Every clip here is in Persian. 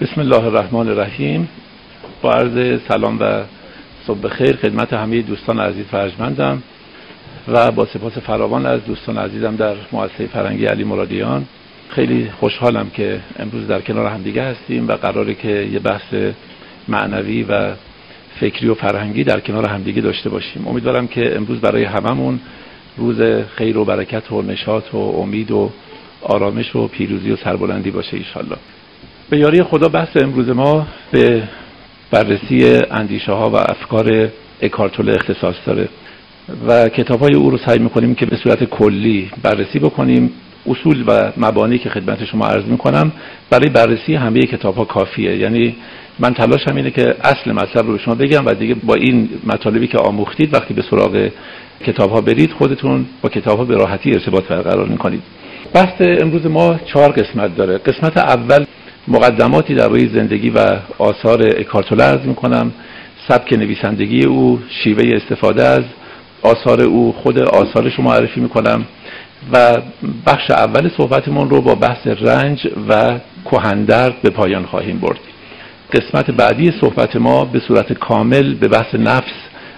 بسم الله الرحمن الرحیم. با عرض سلام و صبح خیر خدمت همه دوستان عزیز فرجمندم و با سپاس فراوان از دوستان عزیزم در مؤسسه فرنگی علی مرادیان. خیلی خوشحالم که امروز در کنار همدیگه هستیم و قراره که یه بحث معنوی و فکری و فرهنگی در کنار همدیگه داشته باشیم. امیدوارم که امروز برای هممون روز خیر و برکت و نشاط و امید و آرامش و پیروزی و سربلندی باشه ایشالله به یاری خدا بحث امروز ما به بررسی اندیشه ها و افکار اکارتول اختصاص داره و کتاب های او رو سعی می‌کنیم که به صورت کلی بررسی بکنیم. اصول و مبانی که خدمت شما عرض می‌کنم برای بررسی همه کتاب ها کافیه. یعنی من تلاشم اینه که اصل مطلب رو به شما بگم و دیگه با این مطالبی که آموختید وقتی به سراغ کتاب ها برید خودتون با کتاب ها به راحتی ارتباط برقرار می‌کنید. بحث امروز ما چهار قسمت داره. قسمت اول مقدماتی در روی زندگی و آثار اکارتوله عرض می‌کنم. سبک نویسندگی او شیوه استفاده از آثار او خود آثارش رو معرفی می‌کنم و بخش اول صحبتمون رو با بحث رنج و کهندرد به پایان خواهیم برد. قسمت بعدی صحبت ما به صورت کامل به بحث نفس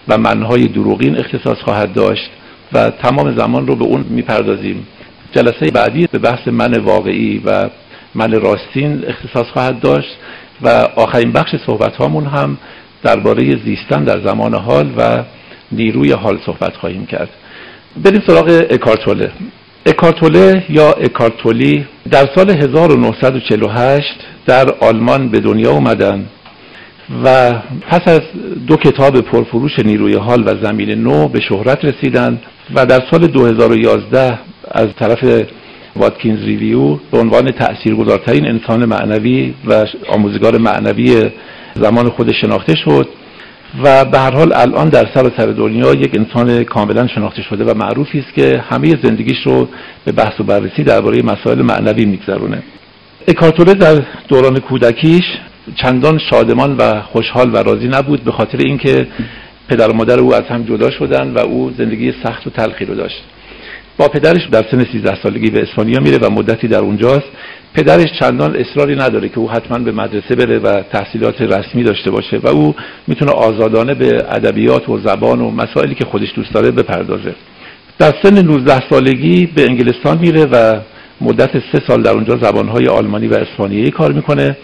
و منهای دروغین اختصاص خواهد داشت و تمام زمان رو به اون می‌پردازیم. جلسه بعدی به بحث من واقعی و من راستین اختصاص خواهد داشت و آخرین بخش صحبت هامون هم درباره زیستن در زمان حال و نیروی حال صحبت خواهیم کرد. بریم سراغ اکارتوله اکارتوله یا اکارتولی در سال 1948 در آلمان به دنیا اومدن و پس از دو کتاب پرفروش نیروی حال و زمین نو به شهرت رسیدن و در سال 2011 از طرف واتکینز ریویو به عنوان تاثیرگذارترین انسان معنوی و آموزگار معنوی زمان خود شناخته شد و به هر حال الان در سر دنیا یک انسان کاملا شناخته شده و معروفی است که همه زندگیش رو به بحث و بررسی درباره مسائل معنوی میگذرونه. اکارتوله در دوران کودکیش چندان شادمان و خوشحال و راضی نبود به خاطر اینکه پدر و مادر او از هم جدا شدن و او زندگی سخت و تلخی رو داشت. با پدرش در سن 13 سالگی به اسپانیا میره و مدتی در اونجاست. پدرش چندان اصراری نداره که او حتما به مدرسه بره و تحصیلات رسمی داشته باشه و او می‌تونه آزادانه به ادبیات و زبان و مسائلی که خودش دوست داره بپردازه. در سن 19 سالگی به انگلستان میره و مدت سه سال در اونجا زبانهای آلمانی و اسپانیایی کار می‌کنه.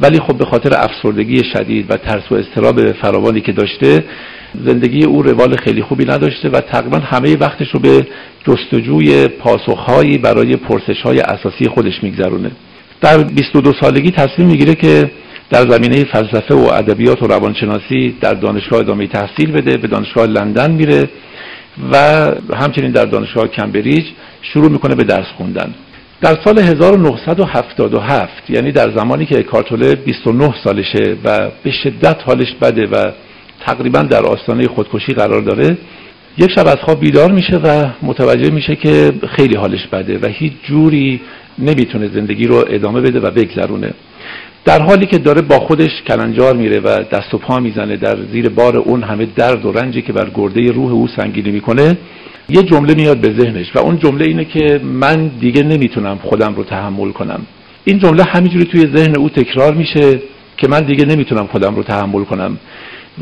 ولی خب به خاطر افسردگی شدید و ترس و استراب فراوانی که داشته زندگی او روال خیلی خوبی نداشته و تقریبا همه وقتش رو به جستجوی پاسخهایی برای پرسشهای اساسی خودش میگذرونه. در 22 سالگی تصمیم می‌گیره که در زمینه فلسفه و ادبیات و روانشناسی در دانشگاه ادامه تحصیل بده به دانشگاه لندن میره و همچنین در دانشگاه کمبریج شروع می‌کنه به درس خوندن. در سال 1977 یعنی در زمانی که کارتوله 29 سالشه و به شدت حالش بده و تقریبا در آستانه خودکشی قرار داره یک شب از خواب بیدار میشه و متوجه میشه که خیلی حالش بده و هیچ جوری نمی‌تونه زندگی رو ادامه بده و بگذرونه. در حالی که داره با خودش کلنجار میره و دست و پا می‌زنه در زیر بار اون همه درد و رنجی که بر گرده روح او سنگینی می‌کنه یه جمله میاد به ذهنش و اون جمله اینه که من دیگه نمی‌تونم خودم رو تحمل کنم. این جمله همینجوری توی ذهن او تکرار میشه که من دیگه نمی‌تونم خودم رو تحمل کنم.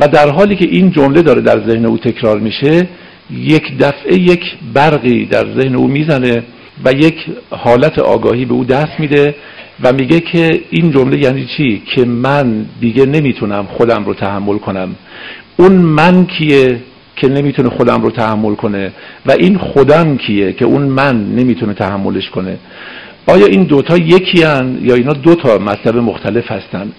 و در حالی که این جمله داره در ذهن او تکرار میشه یک دفعه یک برقی در ذهن او می‌زنه و یک حالت آگاهی به او دست میده و میگه که این جمله یعنی چی؟ که من دیگه نمی‌تونم خودم رو تحمل کنم. اون من کیه؟ که نمی‌تونه خودم رو تحمل کنه. و این خودم کیه که اون من نمی‌تونه تحملش کنه؟ آیا این دوتا یکی هن یا اینا دوتا مطلب مختلف هستن؟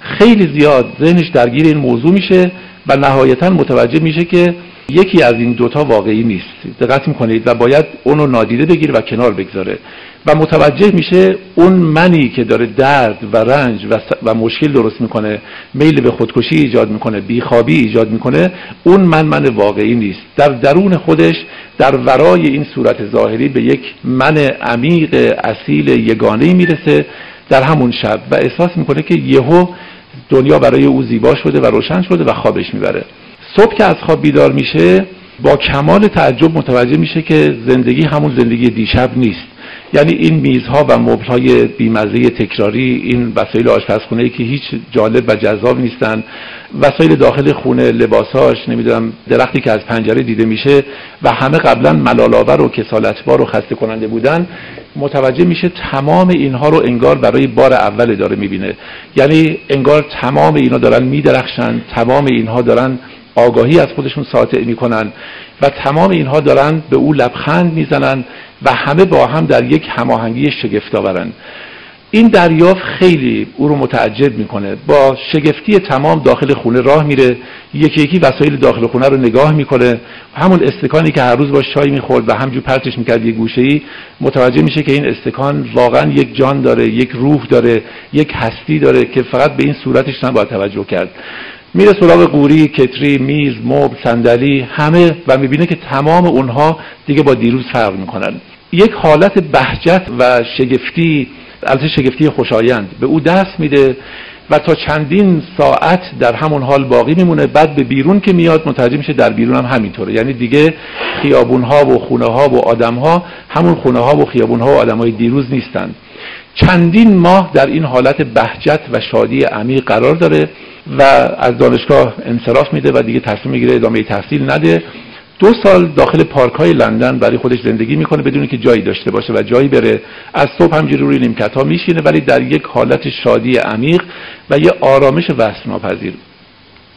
خیلی زیاد ذهنش درگیر این موضوع میشه و نهایتا متوجه میشه که یکی از این دوتا واقعی نیست. دقت می‌کنید و باید اونو نادیده بگیره و کنار بگذاره. و متوجه میشه اون منی که داره درد و رنج و, و مشکل درست می‌کنه میل به خودکشی ایجاد می‌کنه بیخوابی ایجاد می‌کنه اون من من واقعی نیست. در درون خودش در ورای این صورت ظاهری به یک من عمیق اصیل یگانه می‌رسه در همون شب. و احساس می‌کنه که یهو دنیا برای او زیبا شده و روشن شده و خوابش می‌بره. صبح که از خواب بیدار میشه با کمال تعجب متوجه میشه که زندگی همون زندگی دیشب نیست. یعنی این میزها و مبلهای بیمزه تکراری این وسایل آشپزخونه که هیچ جالب و جذاب نیستن وسایل داخل خونه لباساش نمی‌دونم درختی که از پنجره دیده میشه و همه قبلا ملالآور و کسالتبار و خسته کننده بودن متوجه میشه تمام اینها رو انگار برای بار اول داره می‌بینه. یعنی انگار تمام اینها دارن میدرخشن تمام اینها دارن آگاهی از خودشون ساطع می‌کنن و تمام اینها دارن به او لبخند می‌زنن و همه با هم در یک هماهنگی شگفتآورن. این دریافت خیلی او رو متعجب می‌کنه. با شگفتی تمام داخل خونه راه میره یکی یکی وسایل داخل خونه رو نگاه می‌کنه. همون استکانی که هر روز باش چای می‌خورد و همجور پرتش می‌کرد یه گوشه ای متوجه میشه که این استکان واقعا یک جان داره یک روح داره یک هستی داره که فقط به این صورتش نباید توجه کرد. میره سراغ قوری، کتری، میز، مبل، صندلی همه و می‌بینه که تمام اونها دیگه با دیروز فرق می‌کنن. یک حالت بهجت و شگفتی البته شگفتی خوشایند. به او دست میده و تا چندین ساعت در همون حال باقی میمونه. بعد به بیرون که میاد متوجه میشه در بیرون هم همینطوره. یعنی دیگه خیابون ها و خونه ها و آدم ها همون خونه ها و خیابون ها و آدم های دیروز نیستن. چندین ماه در این حالت بهجت و شادی عمیق قرار داره. و از دانشگاه انصراف میده و دیگه تصمیم می‌گیره ادامه تحصیل نده. دو سال داخل پارک های لندن برای خودش زندگی می‌کنه بدون که جایی داشته باشه و جایی بره. از صبح همجوری روی نیمکت ها میشینه ولی در یک حالت شادی عمیق و یه آرامش وصف ناپذیر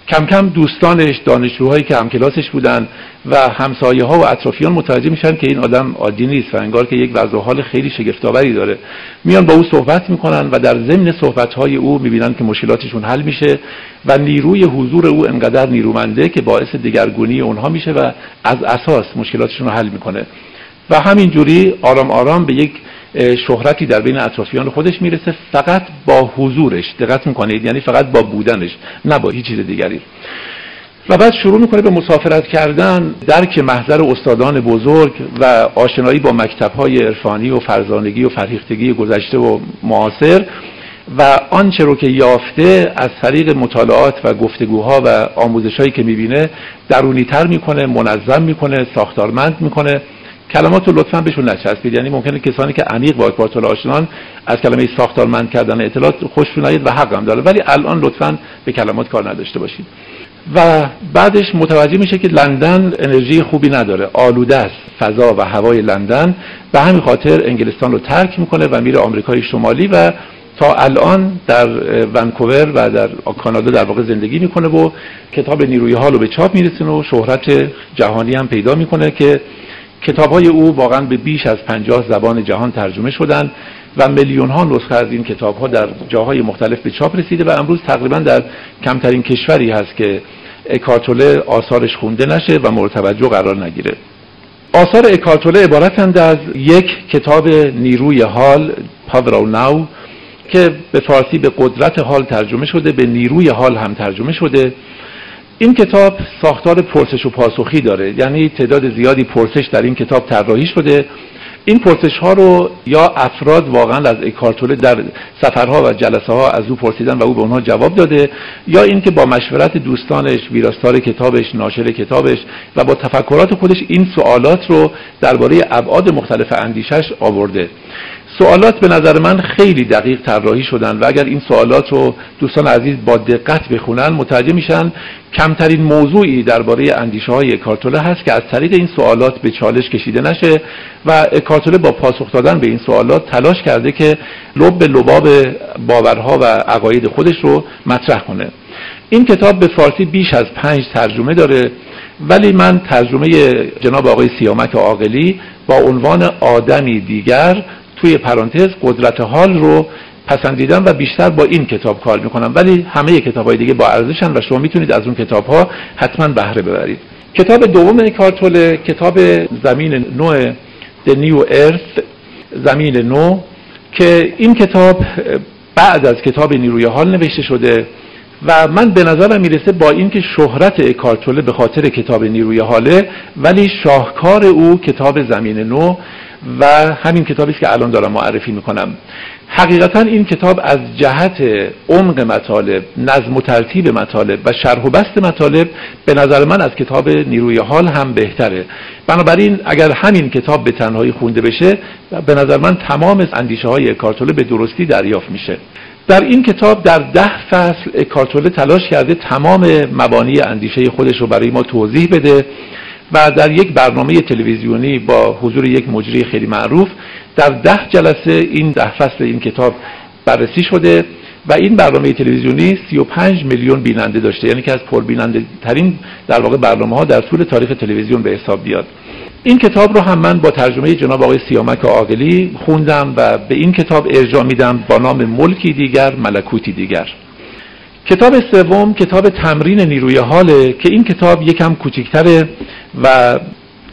کم کم دوستانش دانشجوهایی که همکلاسش بودن و همسایه ها و اطرافیان متوجه میشن که این آدم عادی نیست و انگار که یک وضع حال خیلی شگفتآوری داره. میان با او صحبت می‌کنن و در ضمن صحبت های او می‌بینن که مشکلاتشون حل میشه و نیروی حضور او انقدر نیرومنده که باعث دگرگونی اونها میشه و از اساس مشکلاتشون رو حل می‌کنه. و همینجوری آرام آرام به یک شهرتی در بین اطرافیان خودش می‌رسه فقط با حضورش. دقت می‌کنید؟ یعنی فقط با بودنش نه با هیچ چیز دیگری. و بعد شروع می‌کنه به مسافرت کردن درک محضر استادان بزرگ و آشنایی با مکتبهای عرفانی و فرزانگی و فرهیختگی گذشته و معاصر. و آنچه رو که یافته از طریق مطالعات و گفتگوها و آموزشهایی که می‌بینه درونیتر می‌کنه منظم می‌کنه ساختارمند می‌کنه. کلمات رو لطفا بهشون نچسبید. یعنی ممکنه کسانی که عمیق با اکبارتول آشنان از کلمه ساختارمند کردن اطلاعات خوششون نیاد و حقم داره. ولی الان لطفا به کلمات کار نداشته باشید. و بعدش متوجه میشه که لندن انرژی خوبی نداره. آلوده است. فضا و هوای لندن به همین خاطر انگلستان رو ترک می‌کنه و میره آمریکای شمالی و تا الان در ونکوور و در کانادا در واقع زندگی می‌کنه و کتاب نیروی حال رو به چاپ میرسونه و شهرت جهانی هم پیدا می‌کنه که کتاب های او واقعا به بیش از پنجاه زبان جهان ترجمه شدند و میلیون ها نسخه از این کتاب ها در جاهای مختلف به چاپ رسیده و امروز تقریبا در کمترین کشوری هست که اکارتوله آثارش خونده نشه و مورد توجه قرار نگیره. آثار اکارتوله عبارتند از یک کتاب نیروی حال پاور ناو که به فارسی به قدرت حال ترجمه شده به نیروی حال هم ترجمه شده. این کتاب ساختار پرسش و پاسخی داره. یعنی تعداد زیادی پرسش در این کتاب طراحی شده. این پرسش ها رو یا افراد واقعا از اکارتوله در سفرها و جلسه ها از او پرسیدن و او به اونها جواب داده یا اینکه با مشورت دوستانش ویراستار کتابش ناشر کتابش و با تفکرات خودش این سوالات رو درباره ابعاد مختلف اندیشش آورده. سوالات به نظر من خیلی دقیق طراحی شدن و اگر این سوالات رو دوستان عزیز با دقت بخونن متوجه میشن کمترین موضوعی درباره اندیشه های اکارتوله هست که از طریق این سوالات به چالش کشیده نشه و اکارتوله با پاسخ دادن به این سوالات تلاش کرده که لب به لباب باورها و عقاید خودش رو مطرح کنه. این کتاب به فارسی بیش از پنج ترجمه داره ولی من ترجمه جناب آقای سیامک عاقلی با عنوان آدمی دیگر توی پرانتز قدرت حال رو پسندیدم و بیشتر با این کتاب کار می‌کنم. ولی همه کتاب های دیگه با ارزشن و شما می‌تونید از اون کتاب ها حتما بهره ببرید. کتاب دوم کارتول کتاب زمین نو The New Earth زمین نو که این کتاب بعد از کتاب نیروی حال نوشته شده و من به نظرم می‌رسه با اینکه شهرت اکارتوله به خاطر کتاب نیروی حاله ولی شاهکار او کتاب زمین نو و همین کتابی است که الان دارم معرفی می‌کنم. حقیقتا این کتاب از جهت عمق مطالب نظم و ترتیب مطالب و شرح و بست مطالب به نظر من از کتاب نیروی حال هم بهتره. بنابراین اگر همین کتاب به تنهایی خونده بشه به نظر من تمام اندیشه های کارتوله به درستی دریافت میشه. در این کتاب در ده فصل کارتوله تلاش کرده تمام مبانی اندیشه خودش رو برای ما توضیح بده. و در یک برنامه تلویزیونی با حضور یک مجری خیلی معروف در ده جلسه این ده فصل این کتاب بررسی شده و این برنامه تلویزیونی 35 میلیون بیننده داشته یعنی که از پربیننده ترین در واقع برنامه ها در طول تاریخ تلویزیون به حساب بیاد. این کتاب رو هم من با ترجمه جناب آقای سیامک عاقلی خوندم و به این کتاب ارجاع میدم با نام ملکی دیگر ملکوتی دیگر. کتاب سوم کتاب تمرین نیروی حاله که این کتاب یکم کوچکتره و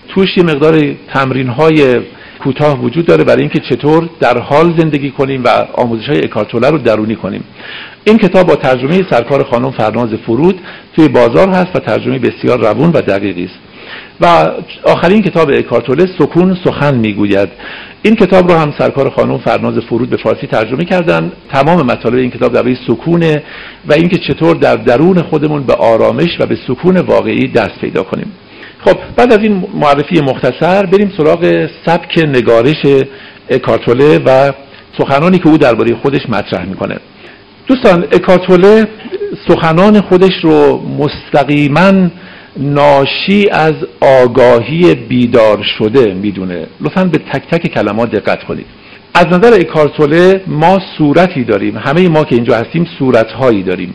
توش یه مقدار تمرین های کوتاه وجود داره برای اینکه چطور در حال زندگی کنیم و آموزش های اکارتوله رو درونی کنیم. این کتاب با ترجمه سرکار خانم فرناز فرود توی بازار هست و ترجمه بسیار روون و دقیقی است. و آخرین کتاب اکارتوله سکون سخن می‌گوید. این کتاب رو هم سرکار خانم فرناز فرود به فارسی ترجمه کردن. تمام مطالب این کتاب درباره سکونه و اینکه چطور در درون خودمون به آرامش و به سکون واقعی دست پیدا کنیم. خب بعد از این معرفی مختصر بریم سراغ سبک نگارش اکارتوله و سخنانی که او درباره خودش مطرح می‌کنه. دوستان اکارتوله سخنان خودش رو مستقیما ناشی از آگاهی بیدار شده می‌دونه. لطفا به تک تک کلمات دقت کنید. از نظر اکارتوله ما صورتی داریم. همه ما که اینجا هستیم صورتهایی داریم.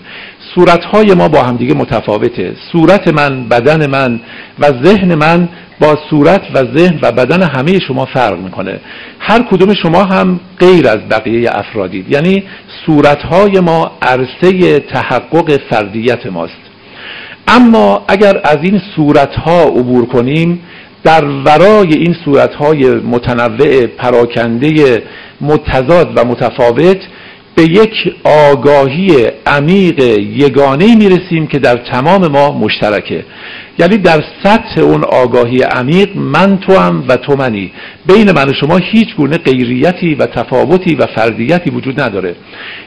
صورتهای ما با همدیگه متفاوته. صورت من بدن من و ذهن من با صورت و ذهن و بدن همه شما فرق می‌کنه. هر کدوم شما هم غیر از بقیه افرادید. یعنی صورتهای ما عرصه تحقق فردیت ماست. اما اگر از این صورتها عبور کنیم در ورای این صورتهای متنوع پراکنده متضاد و متفاوت به یک آگاهی عمیق یگانه می رسیم که در تمام ما مشترکه. یعنی در سطح اون آگاهی عمیق من تو هم و تو منی. بین من و شما هیچ گونه غیریتی و تفاوتی و فردیتی وجود نداره.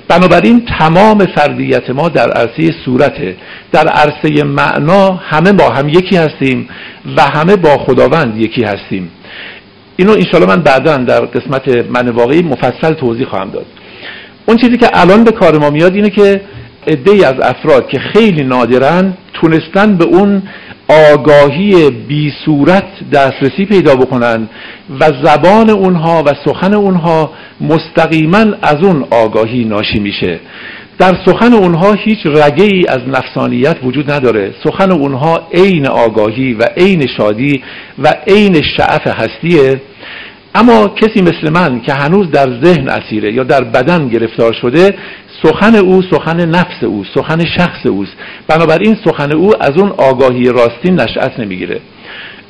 بنابراین تمام فردیت ما در عرصه صورته. در عرصه معنا همه با هم یکی هستیم و همه با خداوند یکی هستیم. اینو انشاءالله من بعدا در قسمت من واقعی مفصل توضیح خواهم داد. اون چیزی که الان به کار ما میاد اینه که عده از افراد که خیلی نادرن تونستن به اون آگاهی بی صورت دسترسی پیدا بکنن و زبان اونها و سخن اونها مستقیما از اون آگاهی ناشی میشه. در سخن اونها هیچ رگه ای از نفسانیت وجود نداره. سخن اونها عین آگاهی و عین شادی و عین شعف هستیه. اما کسی مثل من که هنوز در ذهن اسیره یا در بدن گرفتار شده سخن او سخن نفس او سخن شخص اوست. بنابراین سخن او از اون آگاهی راستی نشأت نمی‌گیره.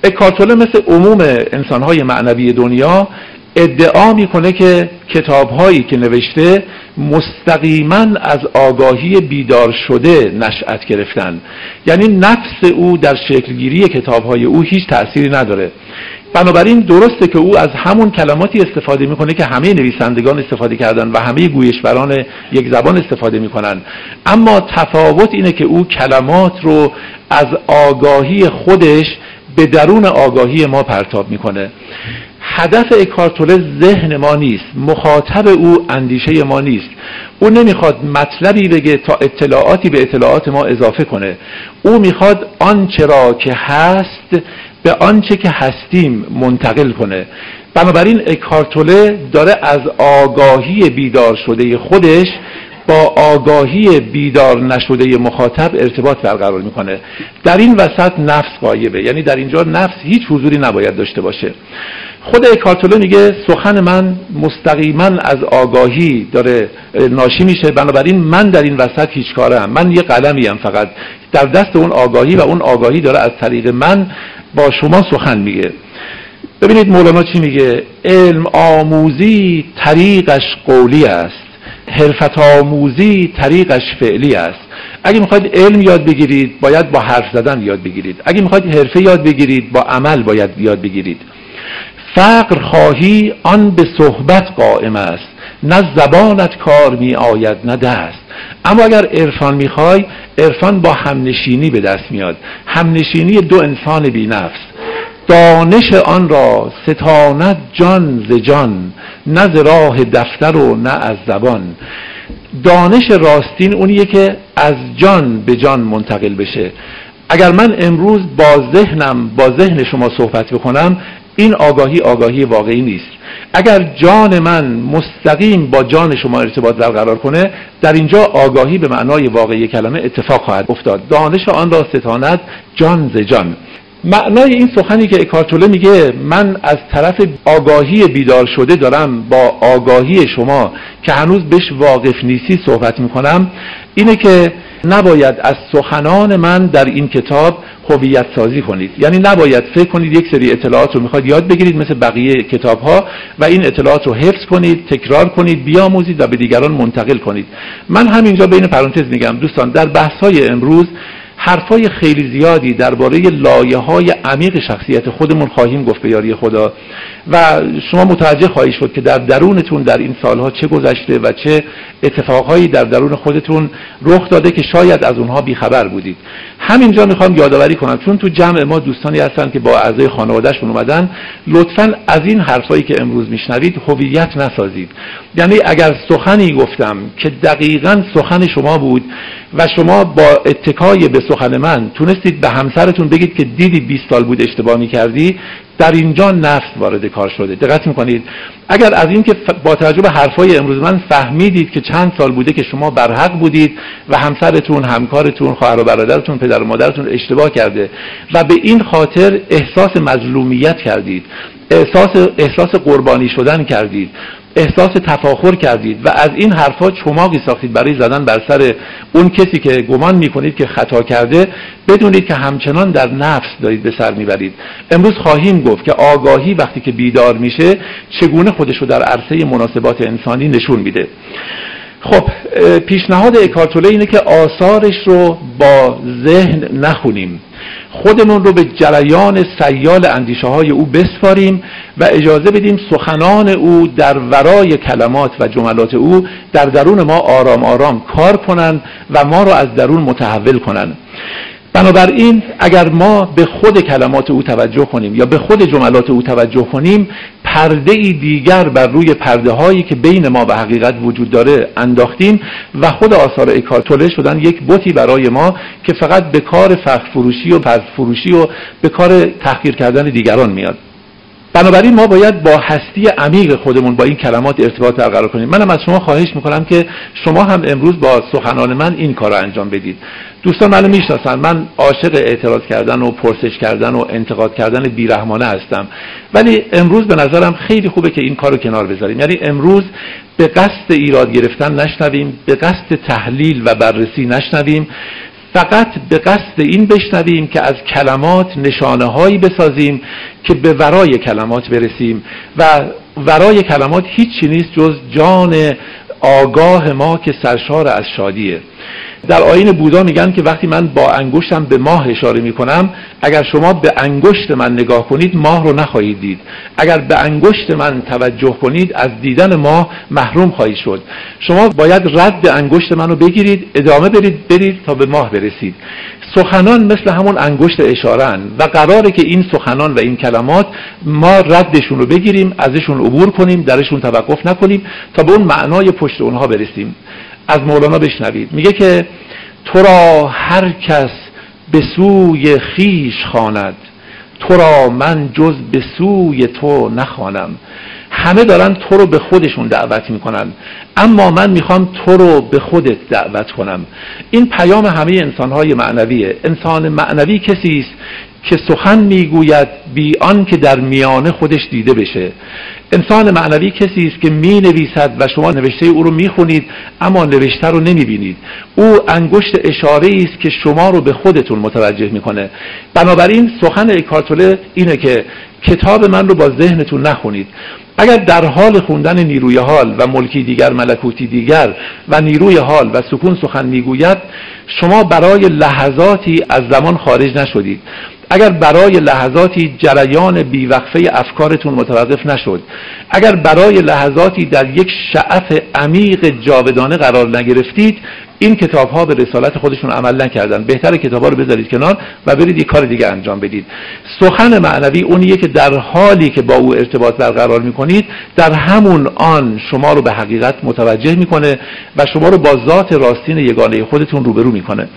اکارتوله مثل عموم انسانهای معنوی دنیا ادعا می‌کنه که کتابهایی که نوشته مستقیما از آگاهی بیدار شده نشأت گرفتن. یعنی نفس او در شکلگیری کتابهای او هیچ تأثیری نداره. بنابراین درسته که او از همون کلماتی استفاده می‌کنه که همه نویسندگان استفاده کردن و همه گویشوران یک زبان استفاده می‌کنن. اما تفاوت اینه که او کلمات رو از آگاهی خودش به درون آگاهی ما پرتاب می‌کنه. هدف اکارتوله ذهن ما نیست مخاطب او اندیشه ما نیست. او نمی‌خواد مطلبی بگه تا اطلاعاتی به اطلاعات ما اضافه کنه. او می‌خواد آنچه را که هست به آنچه که هستیم منتقل کنه. بنابراین اکارتوله داره از آگاهی بیدار شده خودش با آگاهی بیدار نشده مخاطب ارتباط برقرار می‌کنه. در این وسط نفس قایبه. یعنی در اینجا نفس هیچ حضوری نباید داشته باشه. خود اکارتوله میگه سخن من مستقیما از آگاهی داره ناشی میشه. بنابراین من در این وسط هیچ کارم. من یه قلمی فقط. در دست اون آگاهی و اون آگاهی داره از طریق من با شما سخن میگه. ببینید مولانا چی میگه؟ علم آموزی طریقش قولی است. حرفت آموزی طریقش فعلی است. اگه می‌خواید علم یاد بگیرید باید با حرف زدن یاد بگیرید. اگه می‌خواید حرفه یاد بگیرید با عمل باید یاد بگیرید. فقر خواهی آن به صحبت قائم است. نه زبانت کار می آید نه دست. اما اگر عرفان می‌خوای عرفان با همنشینی به دست میاد. همنشینی دو انسان بی نفس دانش آن را ستاند جان ز جان نه ز راه دفتر و نه از زبان. دانش راستین اونیه که از جان به جان منتقل بشه. اگر من امروز با ذهنم با ذهن شما صحبت بکنم این آگاهی آگاهی واقعی نیست. اگر جان من مستقیم با جان شما ارتباط برقرار کنه در اینجا آگاهی به معنای واقعی کلمه اتفاق خواهد افتاد. دانش آن را ستاند جان ز جان. معنای این سخنی که اکارتوله میگه من از طرف آگاهی بیدار شده دارم با آگاهی شما که هنوز بهش واقف نیستی صحبت می‌کنم اینه که نباید از سخنان من در این کتاب هویت سازی کنید. یعنی نباید فکر کنید یک سری اطلاعات رو می‌خواد یاد بگیرید مثل بقیه کتاب ها و این اطلاعات رو حفظ کنید تکرار کنید بیاموزید و به دیگران منتقل کنید. من همینجا بین پرانتز میگم. دوستان در بحث های امروز حرفای خیلی زیادی درباره لایه های عمیق شخصیت خودمون خواهیم گفت به یاری خدا. و شما متوجه خواهید شد که در درونتون در این سالها چه گذشته و چه اتفاقهایی در درون خودتون رخ داده که شاید از اونها بیخبر بودید. همینجا می‌خوام یادآوری کنم چون تو جمع ما دوستانی هستن که با اعضای خانوادهشون اومدن لطفا از این حرفایی که امروز میشنوید هویت نسازید. یعنی اگر سخنی گفتم که دقیقا سخن شما بود و شما با اتکای به سخن من تونستید به همسرتون بگید که دیدی 20 سال بود اشتباه می‌کردی؟ در اینجا نفس وارد کار شده. دقت می‌کنید. اگر از این که با توجه به حرفای امروز من فهمیدید که چند سال بوده که شما برحق بودید و همسرتون همکارتون خواهر و برادرتون پدر و مادرتون اشتباه کرده و به این خاطر احساس مظلومیت کردید احساس احساس قربانی شدن کردید احساس تفاخر کردید و از این حرفها چماقی ساختید برای زدن بر سر اون کسی که گمان می‌کنید که خطا کرده بدونید که همچنان در نفس دارید به سر می‌برید. امروز خواهیم گفت که آگاهی وقتی که بیدار میشه چگونه خودش رو در عرصه مناسبات انسانی نشون میده. خب پیشنهاد اکارتوله اینه که آثارش رو با ذهن نخونیم. خودمون رو به جریان سیال اندیشه های او بسپاریم و اجازه بدیم سخنان او در ورای کلمات و جملات او در درون ما آرام آرام کار کنند و ما رو از درون متحول کنند. بنابراین اگر ما به خود کلمات او توجه کنیم یا به خود جملات او توجه کنیم پرده ای دیگر بر روی پرده هایی که بین ما و حقیقت وجود داره انداختیم و خود آثار اکارتوله شدن یک بوتی برای ما که فقط به کار فخر فروشی و پس فروشی و به کار تحقیر کردن دیگران میاد. بنابراین ما باید با هستی عمیق خودمون با این کلمات ارتباط برقرار کنیم. منم از شما خواهش می‌کنم که شما هم امروز با سخنان من این کار رو انجام بدید. دوستان منو می‌شناسن من عاشق اعتراض کردن و پرسش کردن و انتقاد کردن بیرحمانه هستم. ولی امروز به نظرم خیلی خوبه که این کار رو کنار بذاریم. یعنی امروز به قصد ایراد گرفتن نشنویم به قصد تحلیل و بررسی نشنویم. فقط به قصد این بشنویم که از کلمات نشانه هایی بسازیم که به ورای کلمات برسیم. و ورای کلمات هیچی نیست جز جان آگاه ما که سرشار از شادیه. در آین بودا میگن که وقتی من با انگشتم به ماه اشاره می‌کنم اگر شما به انگشت من نگاه کنید ماه رو نخواهید دید. اگر به انگشت من توجه کنید از دیدن ماه محروم خواهید شد. شما باید رد انگشت منو بگیرید ادامه برید برید تا به ماه برسید. سخنان مثل همون انگشت اشارن و قراره که این سخنان و این کلمات ما ردشون رو بگیریم ازشون عبور کنیم درشون توقف نکنیم تا به اون معنای پشت اونها برسیم. از مولانا بشنوید. میگه که تو را هر کس به سوی خیش خواند. تو را من جز به سوی تو نخوانم. همه دارن تو رو به خودشون دعوت می‌کنن. اما من می‌خوام تو رو به خودت دعوت کنم. این پیام همه انسانهای معنویه. انسان معنوی کسی است که سخن می‌گوید بی آن که در میانه خودش دیده بشه. انسان معنوی کسی است که می نویسد و شما نوشته او رو می‌خونید اما نوشته رو نمی‌بینید. او انگشت اشاره است که شما رو به خودتون متوجه می‌کنه. بنابراین سخن اکارتوله اینه که کتاب من رو با ذهنتون نخونید. اگر در حال خوندن نیروی حال و ملکی دیگر ملکوتی دیگر و نیروی حال و سکون سخن می‌گوید شما برای لحظاتی از زمان خارج نشدید. اگر برای لحظاتی جریان بیوقفه افکارتون متوقف نشد اگر برای لحظاتی در یک شعف عمیق جاودانه قرار نگرفتید این کتاب ها به رسالت خودشون عمل نکردن. بهتر کتاب ها رو بذارید کنار و برید یک کار دیگه انجام بدید. سخن معنوی اونیه که در حالی که با او ارتباط برقرار می‌کنید در همون آن شما رو به حقیقت متوجه می‌کنه و شما رو با ذات راستین یگانه خودتون روبرو می‌کنه.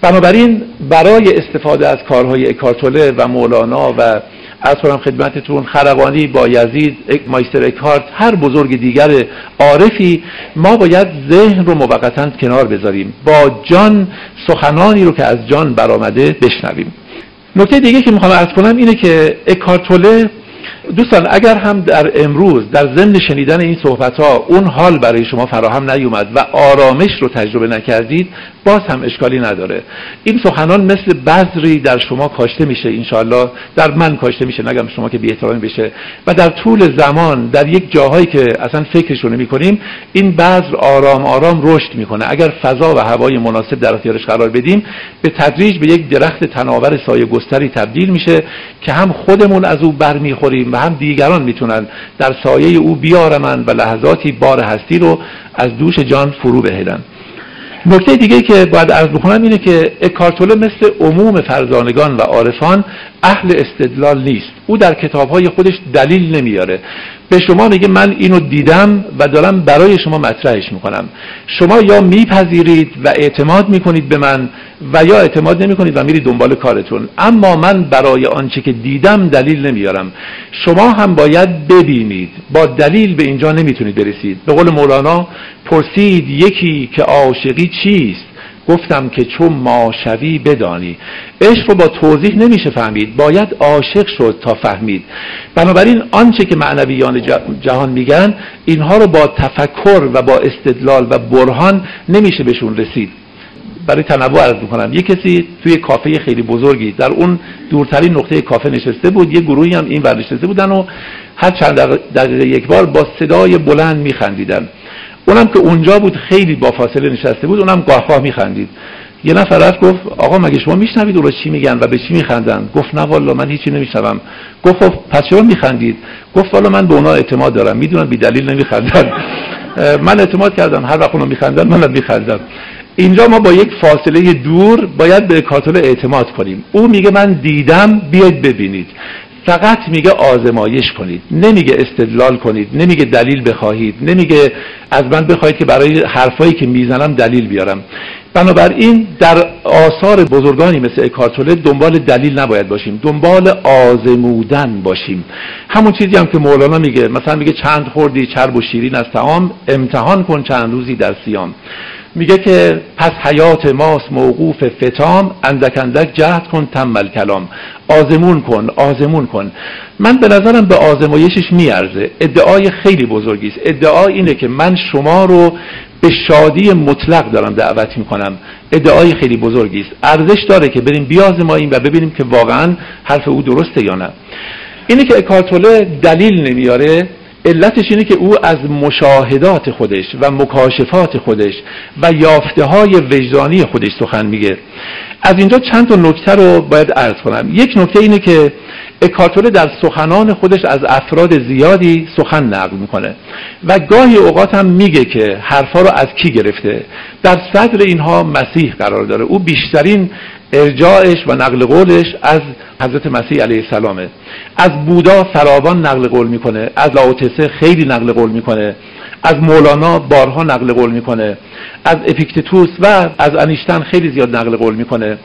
بنابراین برای استفاده از کارهای اکارتوله و مولانا و از کنم خدمتتون خرقانی با یزید مایستر اکارت هر بزرگ دیگر عارفی ما باید ذهن رو موقتا کنار بذاریم. با جان سخنانی رو که از جان برآمده بشنویم. نکته دیگه که می‌خوام ارز کنم اینه که اکارتوله دوستان اگر هم در امروز در ضمن شنیدن این صحبت ها اون حال برای شما فراهم نیومد و آرامش رو تجربه نکردید باز هم اشکالی نداره. این سخنان مثل بذری در شما کاشته میشه انشاءالله. در من کاشته میشه نگم شما که بی بشه. و در طول زمان در یک جاهایی که اصلا فکرش رو نمی کنیم این بذر آرام آرام رشد می‌کنه. اگر فضا و هوای مناسب در اختیارش قرار بدیم به تدریج به یک درخت تناور سایه گستری تبدیل میشه که هم خودمون از او برمیخوریم هم دیگران می‌تونن در سایه او بیارمن و لحظاتی بار هستی رو از دوش جان فرو بهیدن. نکته دیگه که باید عرض بکنم اینه که اکارتوله مثل عموم فرزانگان و عارفان اهل استدلال نیست. او در کتابهای خودش دلیل نمیاره. به شما میگه من اینو دیدم و دارم برای شما مطرحش می‌کنم. شما یا میپذیرید و اعتماد می‌کنید به من و یا اعتماد نمی‌کنید و میرید دنبال کارتون. اما من برای آنچه که دیدم دلیل نمیارم. شما هم باید ببینید. با دلیل به اینجا نمی‌تونید برسید. به قول مولانا پرسید یکی که عاشقی چیست؟ گفتم که چون ما شوی بدانی. عشق رو با توضیح نمیشه فهمید. باید عاشق شد تا فهمید. بنابراین آنچه که معنویان جهان میگن اینها رو با تفکر و با استدلال و برهان نمیشه بهشون رسید. برای تنوع عرض می‌کنم. یه کسی توی کافه خیلی بزرگی در اون دورترین نقطه کافه نشسته بود یه گروهی هم این ور نشسته بودن و هر چند دقیقه یک بار با صدای بلند میخندیدن. اونم که اونجا بود خیلی با فاصله نشسته بود اونم گاه میخندید. یه نفر رفت گفت آقا مگه شما میشنوید او چی میگن و به چی میخندن؟ گفت نه والا من هیچی نمیشنوم. گفت خب پس چرا میخندید؟ گفت والا من به اونا اعتماد دارم. می‌دونم بی دلیل نمیخندن. من اعتماد کردم. هر وقت اونا میخندن منم میخندم. اینجا ما با یک فاصله دور باید به کاتول اعتماد کنیم. او میگه من دیدم بیاید ببینید. فقط میگه آزمایش کنید نمیگه استدلال کنید نمیگه دلیل بخواهید نمیگه از من بخواهید که برای حرفایی که می‌زنم دلیل بیارم. بنابراین در آثار بزرگانی مثل اکارتوله دنبال دلیل نباید باشیم دنبال آزمودن باشیم. همون چیزی هم که مولانا میگه مثلا میگه چند خوردی چرب و شیرین از تعام امتحان کن چند روزی در سیام میگه که پس حیات ماست موقوف فتام اندک اندک جهد کن تمل کلام آزمون کن آزمون کن. من به نظرم به آزمایشش میارزه. ادعای خیلی بزرگی است. ادعا اینه که من شما رو به شادی مطلق دارم دعوت می‌کنم. ادعای خیلی بزرگی است. ارزش داره که بریم بیازماییم و ببینیم که واقعا حرف او درسته یا نه. اینه که اکارتوله دلیل نمیاره. علتش اینه که او از مشاهدات خودش و مکاشفات خودش و یافته های وجدانی خودش سخن میگه. از اینجا چند تا نکته رو باید عرض کنم. یک نکته اینه که اکارتوله در سخنان خودش از افراد زیادی سخن نقل می‌کنه. و گاهی اوقات هم میگه که حرفا رو از کی گرفته. در صدر اینها مسیح قرار داره. او بیشترین ارجاعش و نقل قولش از حضرت مسیح علیه السلامه. از بودا فراوان نقل قول می‌کنه از لاوتسه خیلی نقل قول می‌کنه. از مولانا بارها نقل قول می‌کنه. از اپیکتتوس و از انیشتن خیلی زیاد نقل قول می‌کنه.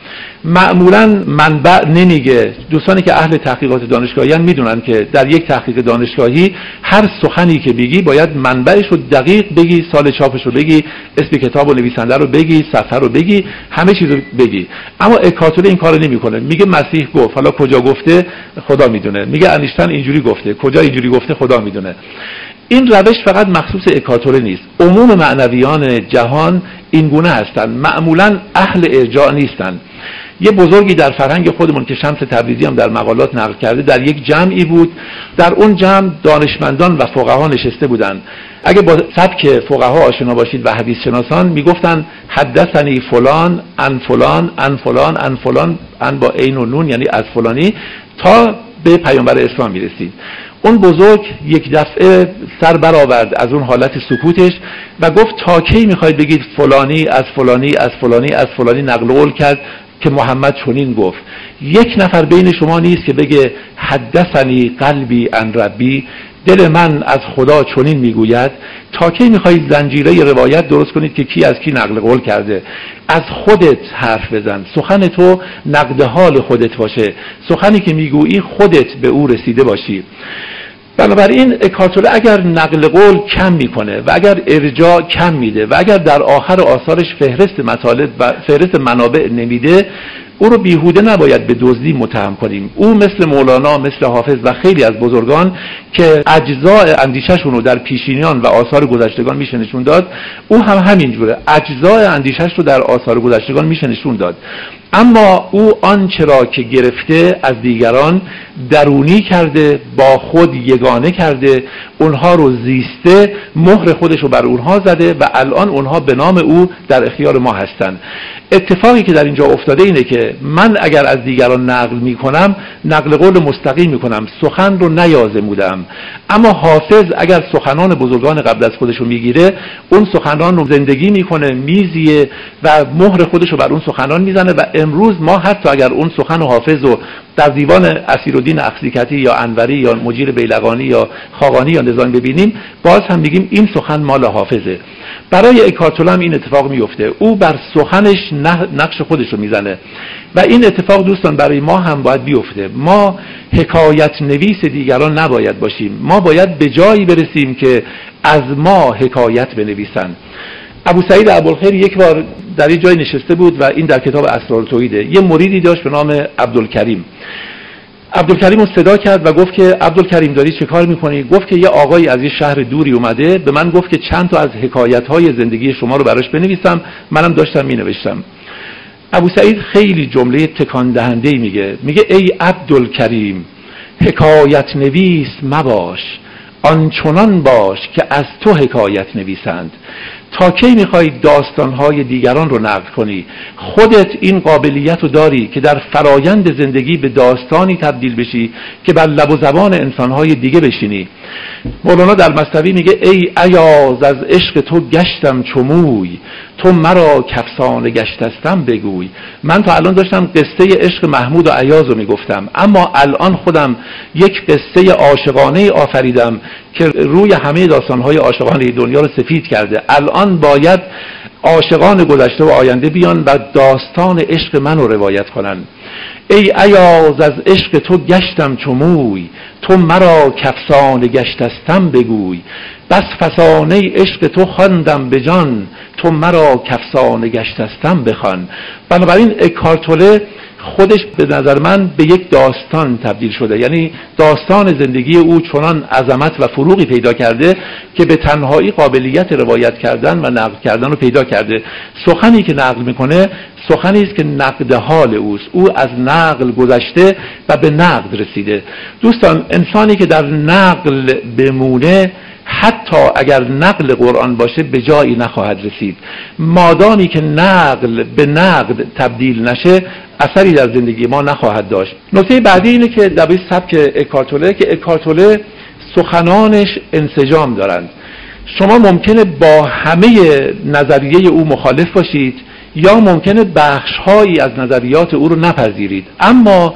معمولا منبع نمیگه. دوستانی که اهل تحقیقات دانشگاهی می‌دونن که در یک تحقیق دانشگاهی هر سخنی که بگی باید منبعش رو دقیق بگی سال چاپش رو بگی اسم کتاب و نویسنده رو بگی صفحه رو بگی همه چیز رو بگی. اما اکاتوله این کارو نمی‌کنه. میگه مسیح گفت. حالا کجا گفته؟ خدا می‌دونه. میگه انیشتن اینجوری گفته. کجا اینجوری گفته؟ خدا می‌دونه. این روش فقط مخصوص اکاتوره نیست. عموم معنویان جهان این گونه هستند معمولا اهل ارجاع نیستند یه بزرگی در فرهنگ خودمون که شمس تبریزی هم در مقالات نقل کرده در یک جمعی بود. در اون جمع دانشمندان و فقها نشسته بودند اگه با سبک فقها آشنا باشید و حدیث شناسان می‌گفتن حدثنی فلان ان فلان ان فلان ان فلان ان با عین و نون یعنی از فلانی تا به پیامبر اسلام می‌رسید. اون بزرگ یک دفعه سر برآورد از اون حالت سکوتش و گفت تا کی می‌خواید بگید فلانی از فلانی از فلانی از فلانی نقل قول کرد که محمد چنین گفت. یک نفر بین شما نیست که بگه حدثنی قلبی ان ربی. دل من از خدا چنین می‌گوید تا کی می‌خواهید زنجیره روایت درست کنید که کی از کی نقل قول کرده. از خودت حرف بزن. سخن تو نقد حال خودت باشه. سخنی که می‌گویی خودت به او رسیده باشی. بنابراین اکارتوله اگر نقل قول کم می‌کنه و اگر ارجاع کم میده و اگر در آخر آثارش فهرست مطالب و فهرست منابع نمیده او رو بیهوده نباید به دزدی متهم کنیم. او مثل مولانا مثل حافظ و خیلی از بزرگان که اجزاء اندیشهشون رو در پیشینیان و آثار گذشتگان میشه نشون داد او هم همینجوره اجزاء اندیشش رو در آثار گذشتگان میشه نشون داد. اما او آنچه را که گرفته از دیگران درونی کرده با خود یگانه کرده اونها رو زیسته مهر خودش رو بر اونها زده و الان اونها به نام او در اختیار ما هستند. اتفاقی که در اینجا افتاده اینه که من اگر از دیگران نقل می کنم نقل قول مستقیم می کنم سخن رو نیازمودم. اما حافظ اگر سخنان بزرگان قبل از خودش رو می‌گیره اون سخنان رو زندگی می‌کنه میزیه و مهر خودش رو بر اون سخنان می‌زنه و امروز ما حتی اگر اون سخن و حافظ رو در دیوان اسیرالدین اخزیکتی یا انوری یا مجیر بیلقانی یا خاقانی یا نظام ببینیم باز هم میگیم این سخن مال حافظه. برای اکارتول هم این اتفاق میفته او بر سخنش نقش خودش رو می‌زنه. و این اتفاق دوستان برای ما هم باید بیفته. ما حکایت نویس دیگران نباید باشیم. ما باید به جایی برسیم که از ما حکایت بنویسن. ابو سعید ابوالخیر یک بار در یه جای نشسته بود و این در کتاب اسرار توحیده. یه مریدی داشت به نام عبدالکریم. عبدالکریم رو صدا کرد و گفت که عبدالکریم داری چه کار می‌کنی؟ گفت که یه آقایی از یه شهر دوری اومده به من گفت که چند تا از حکایت های زندگی شما رو براش بنویسم منم داشتم مینوشتم. ابو سعید خیلی جمله تکان دهنده میگه. میگه ای عبدالکریم حکایت نویس مباش آنچنان باش که از تو حکایت نویسند تا کی می‌خوای داستانهای دیگران رو نقل کنی؟ خودت این قابلیت رو داری که در فرایند زندگی به داستانی تبدیل بشی که بر لب و زبان انسانهای دیگه بشینی. مولانا در مصطوی میگه ای ایاز از عشق تو گشتم چموی تو مرا کفسانه گشتستم بگوی. من تا الان داشتم قصه عشق محمود و عیاز رو می‌گفتم. اما الان خودم یک قصه عاشقانه آفریدم که روی همه داستانهای عاشقانه دنیا رو سفید کرده. الان باید عاشقان گذشته و آینده بیان و داستان عشق من رو روایت کنن. ای ایاز از عشق تو گشتم چموی تو مرا کفسان گشتستم بگوی. بس فسانه عشق تو خواندم به جان تو مرا کفسان گشتستم بخوان. بنابراین اکارتوله خودش به نظر من به یک داستان تبدیل شده. یعنی داستان زندگی او چنان عظمت و فروغی پیدا کرده که به تنهایی قابلیت روایت کردن و نقل کردن رو پیدا کرده. سخنی که نقل می‌کنه سخنی است که نقد حال اوست. او از نقل گذشته و به نقد رسیده. دوستان انسانی که در نقل بمونه حتی اگر نقل قرآن باشه به جایی نخواهد رسید. مادامی که نقل به نقد تبدیل نشه اثری در زندگی ما نخواهد داشت. نکته بعدی اینه که در سبک اکارتوله که اکارتوله سخنانش انسجام دارند. شما ممکنه با همه نظریه او مخالف باشید یا ممکنه بخشهایی از نظریات او رو نپذیرید. اما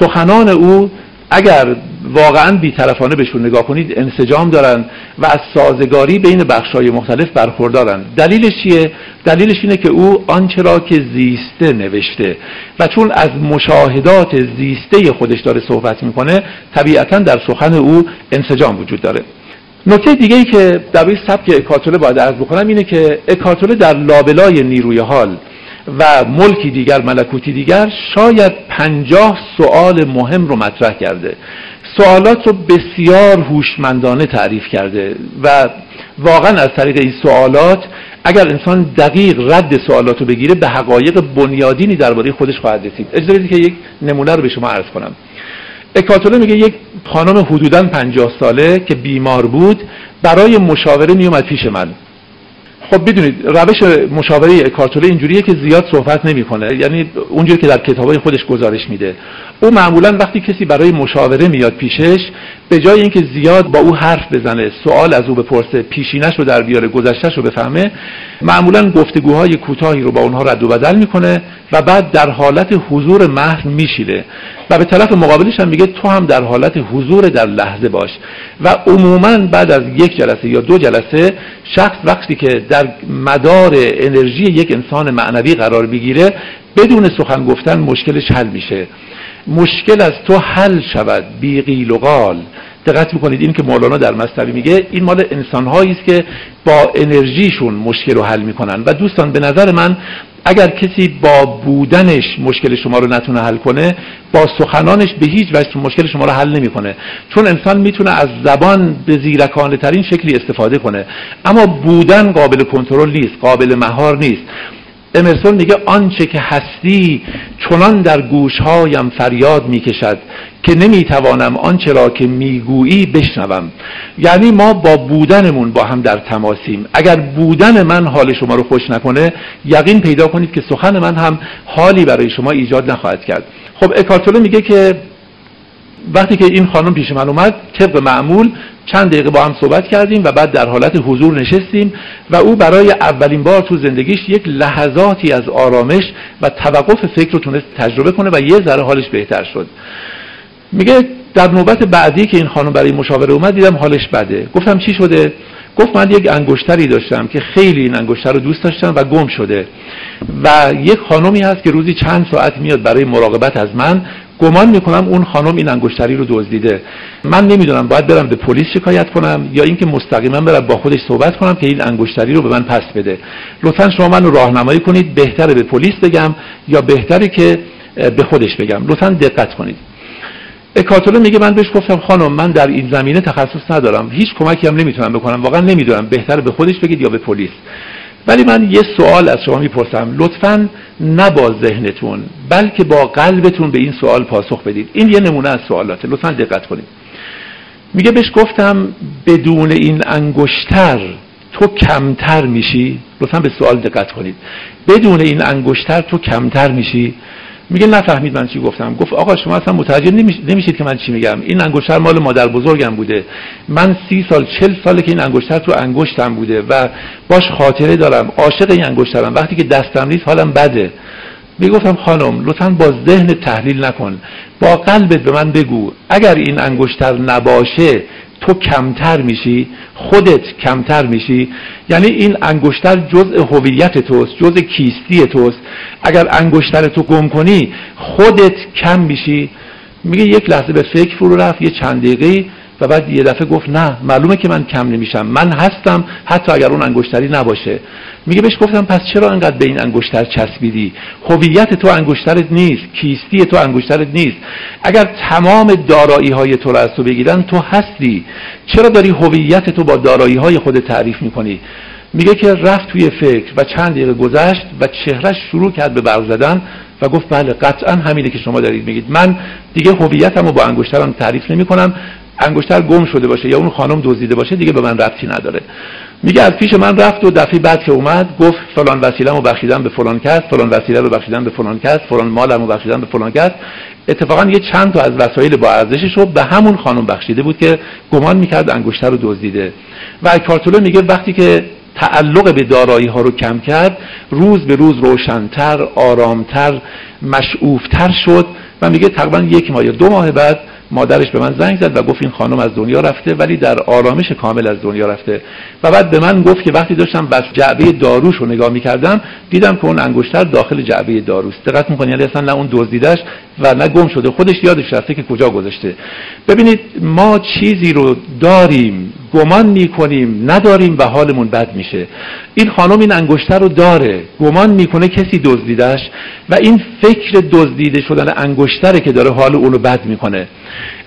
سخنان او اگر واقعا بیطرفانه بهشون نگاه کنید انسجام دارن و از سازگاری بین بخشهای مختلف برخوردارن. دلیلش چیه؟ دلیلش اینه که او آنچه را که زیسته نوشته. و چون از مشاهدات زیسته خودش داره صحبت می‌کنه طبیعتا در سخن او انسجام وجود داره. نکته دیگه ای که در سبک اکارتوله باید عرض بکنم اینه که اکارتوله در لابلای نیروی حال و ملکی دیگر ملکوتی دیگر شاید پنجاه سوال مهم رو مطرح کرده. سوالات رو بسیار هوشمندانه تعریف کرده و واقعا از طریق این سوالات اگر انسان دقیق رد سوالات رو بگیره به حقایق بنیادینی درباره خودش خواهد رسید. اجازه بدید که یک نمونه رو به شما عرض کنم. اکاتوله میگه یک خانم حدودا پنجاه ساله که بیمار بود برای مشاوره میومد پیش من. خب بدونید روش مشاوره کارتوله اینجوریه که زیاد صحبت نمی‌کنه. یعنی اونجوری که در کتابای خودش گزارش میده. او معمولا وقتی کسی برای مشاوره میاد پیشش به جای اینکه زیاد با او حرف بزنه سوال از او بپرسه پیشینش رو در بیاره گذشتهش رو بفهمه معمولا گفتگوهای کوتاهی رو با اونها رد و بدل می‌کنه و بعد در حالت حضور محض میشیله و به طرف مقابلش هم میگه تو هم در حالت حضور در لحظه باش. و عموما بعد از یک جلسه یا دو جلسه شخص وقتی که در مدار انرژی یک انسان معنوی قرار بگیره بدون سخن گفتن مشکلش حل میشه. مشکل از تو حل شود بی قیل و قال دقت می‌کنید این که مولانا در مصنوی میگه این مال انسانهایی است که با انرژیشون مشکل رو حل می‌کنن. و دوستان به نظر من اگر کسی با بودنش مشکل شما رو نتونه حل کنه با سخنانش به هیچ وجه مشکل شما رو حل نمی‌کنه. چون انسان می‌تونه از زبان به زیرکانه ترین شکلی استفاده کنه. اما بودن قابل کنترل نیست قابل مهار نیست. امرسون میگه آنچه که هستی چنان در گوشهایم فریاد می‌کشد که نمی‌توانم آنچه را که می‌گویی بشنوم. یعنی ما با بودنمون با هم در تماسیم. اگر بودن من حال شما رو خوش نکنه یقین پیدا کنید که سخن من هم حالی برای شما ایجاد نخواهد کرد. خب اکارتولو میگه که وقتی که این خانم پیش من اومد طبق معمول چند دقیقه با هم صحبت کردیم و بعد در حالت حضور نشستیم و او برای اولین بار تو زندگیش یک لحظاتی از آرامش و توقف فکر رو تونست تجربه کنه و یه ذره حالش بهتر شد. میگه در نوبت بعدی که این خانم برای مشاوره اومد دیدم حالش بده. گفتم چی شده؟ گفت من یک انگشتری داشتم که خیلی این انگشتر رو دوست داشتم و گم شده. و یک خانمی هست که روزی چند ساعت میاد برای مراقبت از من. گمان می‌کنم اون خانم این انگشتری رو دزدیده. من نمی‌دونم باید برم به پلیس شکایت کنم یا اینکه مستقیما برم با خودش صحبت کنم که این انگشتری رو به من پس بده. لطفا شما من رو راهنمایی کنید بهتره به پلیس بگم یا بهتره که به خودش بگم. لطفا دقت کنید. اکاتولو میگه من بهش گفتم خانم من در این زمینه تخصص ندارم. هیچ کمکی هم نمی‌تونم بکنم. واقعا نمی‌دونم. بهتر به خودش بگید یا به پلیس. ولی من یه سوال از شما می‌پرسم. لطفا نه با ذهنتون بلکه با قلبتون به این سوال پاسخ بدید. این یه نمونه از سوالاته. لطفا دقت کنید. میگه بهش گفتم بدون این انگشتر تو کمتر میشی. لطفا به سوال دقت کنید. بدون این انگشتر تو کمتر میشی. میگه نفهمید من چی گفتم. گفت آقا شما اصلا متوجه نمیشید که من چی میگم. این انگشتر مال مادر بزرگم بوده. من سی سال چل ساله که این انگشتر تو انگشتم بوده و باش خاطره دارم. عاشق این انگشترم. وقتی که دستم نیست حالم بده. می‌گفتم خانم لطفا با ذهن تحلیل نکن. با قلبت به من بگو. اگر این انگشتر نباشه تو کمتر میشی خودت کمتر میشی. یعنی این انگشتر جزء هویت توست جزء کیستی توست. اگر انگشتر تو گم کنی خودت کم میشی. میگه یک لحظه به فکر فرو رفت یه چند دقیقه و بعد یه دفعه گفت نه معلومه که من کم نمیشم. من هستم حتی اگر اون انگشتری نباشه. میگه بهش گفتم پس چرا انقدر به این انگشتر چسبیدی؟ هویت تو انگشترت نیست کیستی تو انگشترت نیست. اگر تمام دارایی های تو را از تو بگیرن تو هستی. چرا داری هویت تو با دارایی های خود تعریف می‌کنی؟ میگه که رفت توی فکر و چند دقیقه گذشت و چهرش شروع کرد به برق زدن و گفت بله قطعا همینه که شما دارید میگید. من دیگه هویتم رو با انگشترم تعریف نمی کنم انگشتر گم شده باشه یا اون خانم دزدیده باشه دیگه به من ربطی نداره. میگه از پیش من رفت و دفعه بعد که اومد گفت فلان وسیله‌مو بخشیدم به فلان کس فلان وسیله رو بخشیدم به فلان کس فلان مالمو بخشیدم به فلان کس. اتفاقا یه چند تا از وسایل با ارزشش رو به همون خانم بخشیده بود که گمان می‌کرد انگشتر رو دزدیده. و کارتولو میگه وقتی که تعلق به دارایی ها رو کم کرد روز به روز روشنتر آرامتر مشعوفتر شد و میگه تقریبا یک ماه یا دو ماه بعد مادرش به من زنگ زد و گفت این خانم از دنیا رفته ولی در آرامش کامل از دنیا رفته. و بعد به من گفت که وقتی داشتم بس جعبه داروش رو نگاه می‌کردم دیدم که اون انگشتر داخل جعبه داروست. دقت می‌کنی یعنی اصلا نه اون دزدیدش و نه گم شده. خودش یادش رفته که کجا گذاشته. ببینید ما چیزی رو داریم گمان می‌کنیم نداریم و حالمون بد میشه. این خانم این انگشتر رو داره. گمان می‌کنه کسی دزدیدش و این فکر دزدیده شدن انگشتره که داره حال اونو بد می‌کنه.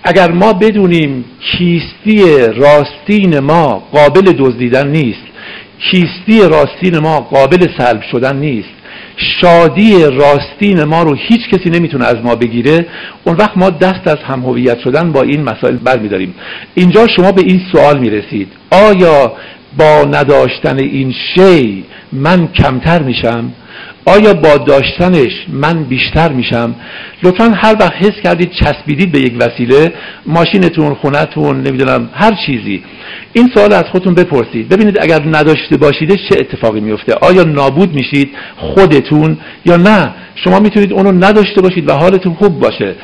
اگر ما بدونیم کیستی راستین ما قابل دزدیدن نیست کیستی راستین ما قابل سلب شدن نیست. شادی راستین ما رو هیچ کسی نمی‌تونه از ما بگیره. اون وقت ما دست از هم هویت شدن با این مسائل برمیداریم. اینجا شما به این سوال می‌رسید. آیا با نداشتن این شی من کمتر میشم؟ آیا با داشتنش من بیشتر میشم؟ لطفا هر وقت حس کردید چسبیدید به یک وسیله ماشینتون خونتون نمی‌دونم هر چیزی. این سوال از خودتون بپرسید. ببینید اگر نداشته باشیدش چه اتفاقی میفته آیا نابود میشید خودتون یا نه؟ شما می‌تونید اونو نداشته باشید و حالتون خوب باشه.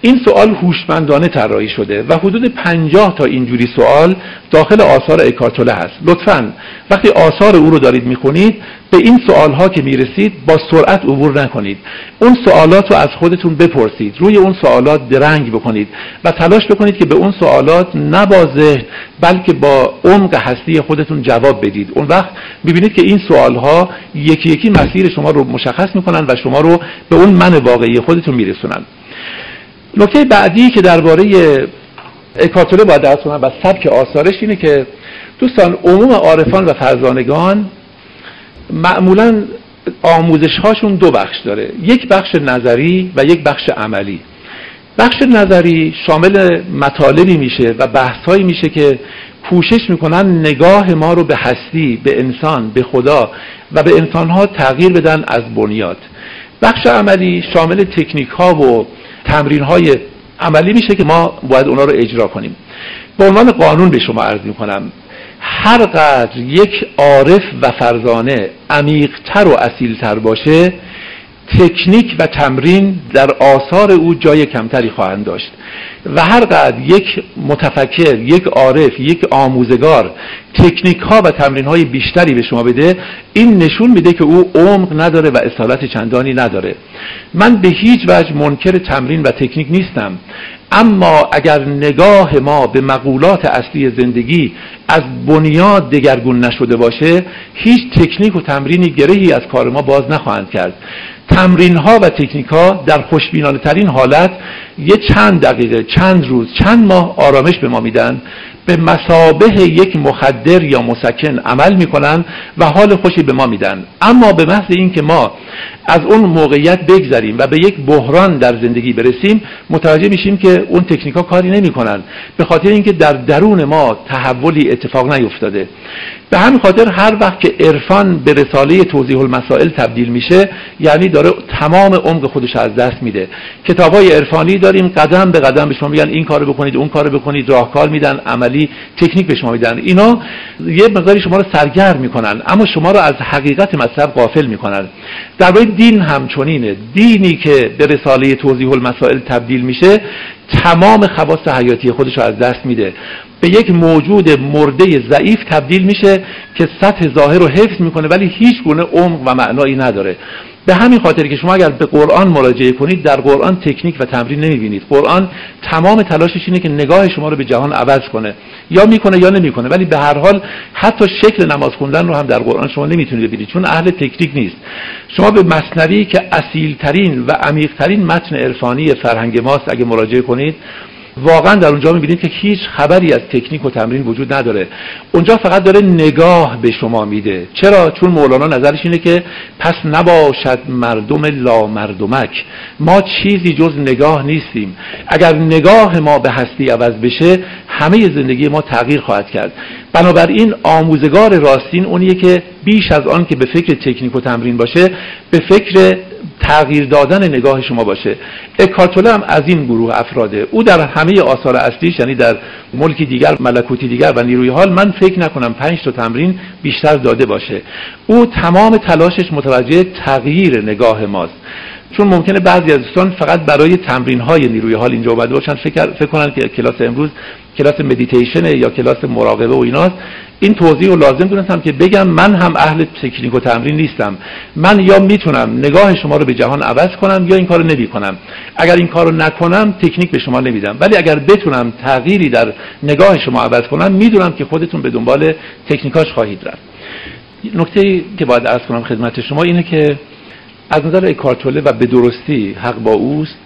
این سوال هوشمندانه طراحی شده و حدود پنجاه تا اینجوری سوال داخل آثار اکارتوله هست. لطفا وقتی آثار او رو دارید می‌خونید به این سوال ها که می‌رسید با سرعت عبور نکنید. اون سوالات رو از خودتون بپرسید. روی اون سوالات درنگ بکنید و تلاش بکنید که به اون سوالات نه با بلکه با عمق هستی خودتون جواب بدید. اون وقت می‌بینید که این سوال ها یکی یکی مسیر شما رو مشخص می‌کنن و شما رو به اون من واقعی خودتون میرسونن. نکته بعدی که درباره اکاتوله باید درس کنم و سبک آثارش اینه که دوستان عموم عارفان و فرزانگان معمولا آموزش هاشون دو بخش داره. یک بخش نظری و یک بخش عملی. بخش نظری شامل مطالبی میشه و بحثهایی میشه که کوشش می‌کنن نگاه ما رو به هستی به انسان به خدا و به انسانها تغییر بدن از بنیاد. بخش عملی شامل تکنیک ها و تمرین های عملی میشه که ما باید اونا رو اجرا کنیم. به عنوان قانون به شما عرض می‌کنم هر قدر یک عارف و فرزانه عمیقتر و اصیلتر باشه تکنیک و تمرین در آثار او جای کمتری خواهند داشت. و هر قدر یک متفکر یک عارف یک آموزگار تکنیک ها و تمرین های بیشتری به شما بده این نشون میده که او عمق نداره و اصالت چندانی نداره. من به هیچ وجه منکر تمرین و تکنیک نیستم. اما اگر نگاه ما به مقولات اصلی زندگی از بنیاد دگرگون نشده باشه هیچ تکنیک و تمرینی گرهی از کار ما باز نخواهند کرد. تمرین ها و تکنیک ها در خوشبینانه ترین حالت یه چند دقیقه چند روز چند ماه آرامش به ما میدن به مسابه یک مخدر یا مسکن عمل می‌کنن و حال خوشی به ما میدن. اما به محض اینکه ما از اون موقعیت بگذریم و به یک بحران در زندگی برسیم متوجه میشیم که اون تکنیکا کاری نمی‌کنن. به خاطر اینکه در درون ما تحولی اتفاق نیفتاده. به همین خاطر هر وقت که عرفان به رساله توضیح المسائل تبدیل میشه یعنی داره تمام عمق خودش از دست میده. کتاب های عرفانی داریم قدم به قدم به شما میگن این کارو بکنید اون کارو بکنید راهکار میدن عملی تکنیک به شما میدن. اینا یه مقداری شما رو سرگرم می‌کنن اما شما رو از حقیقت مطلب غافل می‌کنن. درباره دین همچنینه. دینی که به رساله توضیح المسائل تبدیل میشه تمام خواص حیاتی خودش رو از دست میده. به یک موجود مرده ضعیف تبدیل میشه که سطح ظاهر رو حفظ می‌کنه ولی هیچ گونه عمق و معنایی نداره. به همین خاطر که شما اگر به قرآن مراجعه کنید در قرآن تکنیک و تمرین نمی‌بینید. قرآن تمام تلاشش اینه که نگاه شما رو به جهان عوض کنه. یا می‌کنه یا نمی‌کنه ولی به هر حال حتی شکل نماز خوندن رو هم در قرآن شما نمی‌تونید ببینید چون اهل تکنیک نیست. شما به مصنوی که اصیلترین و عمیقترین متن عرفانی فرهنگ ماست اگه مراجعه کنید واقعا در اونجا می‌بینید که هیچ خبری از تکنیک و تمرین وجود نداره. اونجا فقط داره نگاه به شما میده. چرا؟ چون مولانا نظرش اینه که پس نباشد مردم لا مردمک ما چیزی جز نگاه نیستیم. اگر نگاه ما به هستی عوض بشه همه زندگی ما تغییر خواهد کرد. بنابراین آموزگار راستین اونیه که بیش از آن که به فکر تکنیک و تمرین باشه به فکر تغییر دادن نگاه شما باشه. اکارتوله هم از این گروه افراده. او در همه آثار اصلیش یعنی در ملکی دیگر ملکوتی دیگر و نیروی حال من فکر نکنم پنج تا تمرین بیشتر داده باشه. او تمام تلاشش متوجه تغییر نگاه ماست. چون ممکنه بعضی از دوستان فقط برای تمرین های نیروی حال اینجا اومده باشن فکر, فکر کنن که کلاس امروز کلاس مدیتیشن یا کلاس مراقبه و ایناست. این توضیح رو لازم دونستم که بگم من هم اهل تکنیک و تمرین نیستم. من یا می‌تونم نگاه شما رو به جهان عوض کنم یا این کارو نمی کنم. اگر این کارو نکنم تکنیک به شما نمیدم. ولی اگر بتونم تغییری در نگاه شما عوض کنم می‌دونم که خودتون به دنبال تکنیکاش خواهید رفت. نکته که باید عرض کنم خدمت شما اینه که از نظر اکارتوله و به درستی حق با اوست.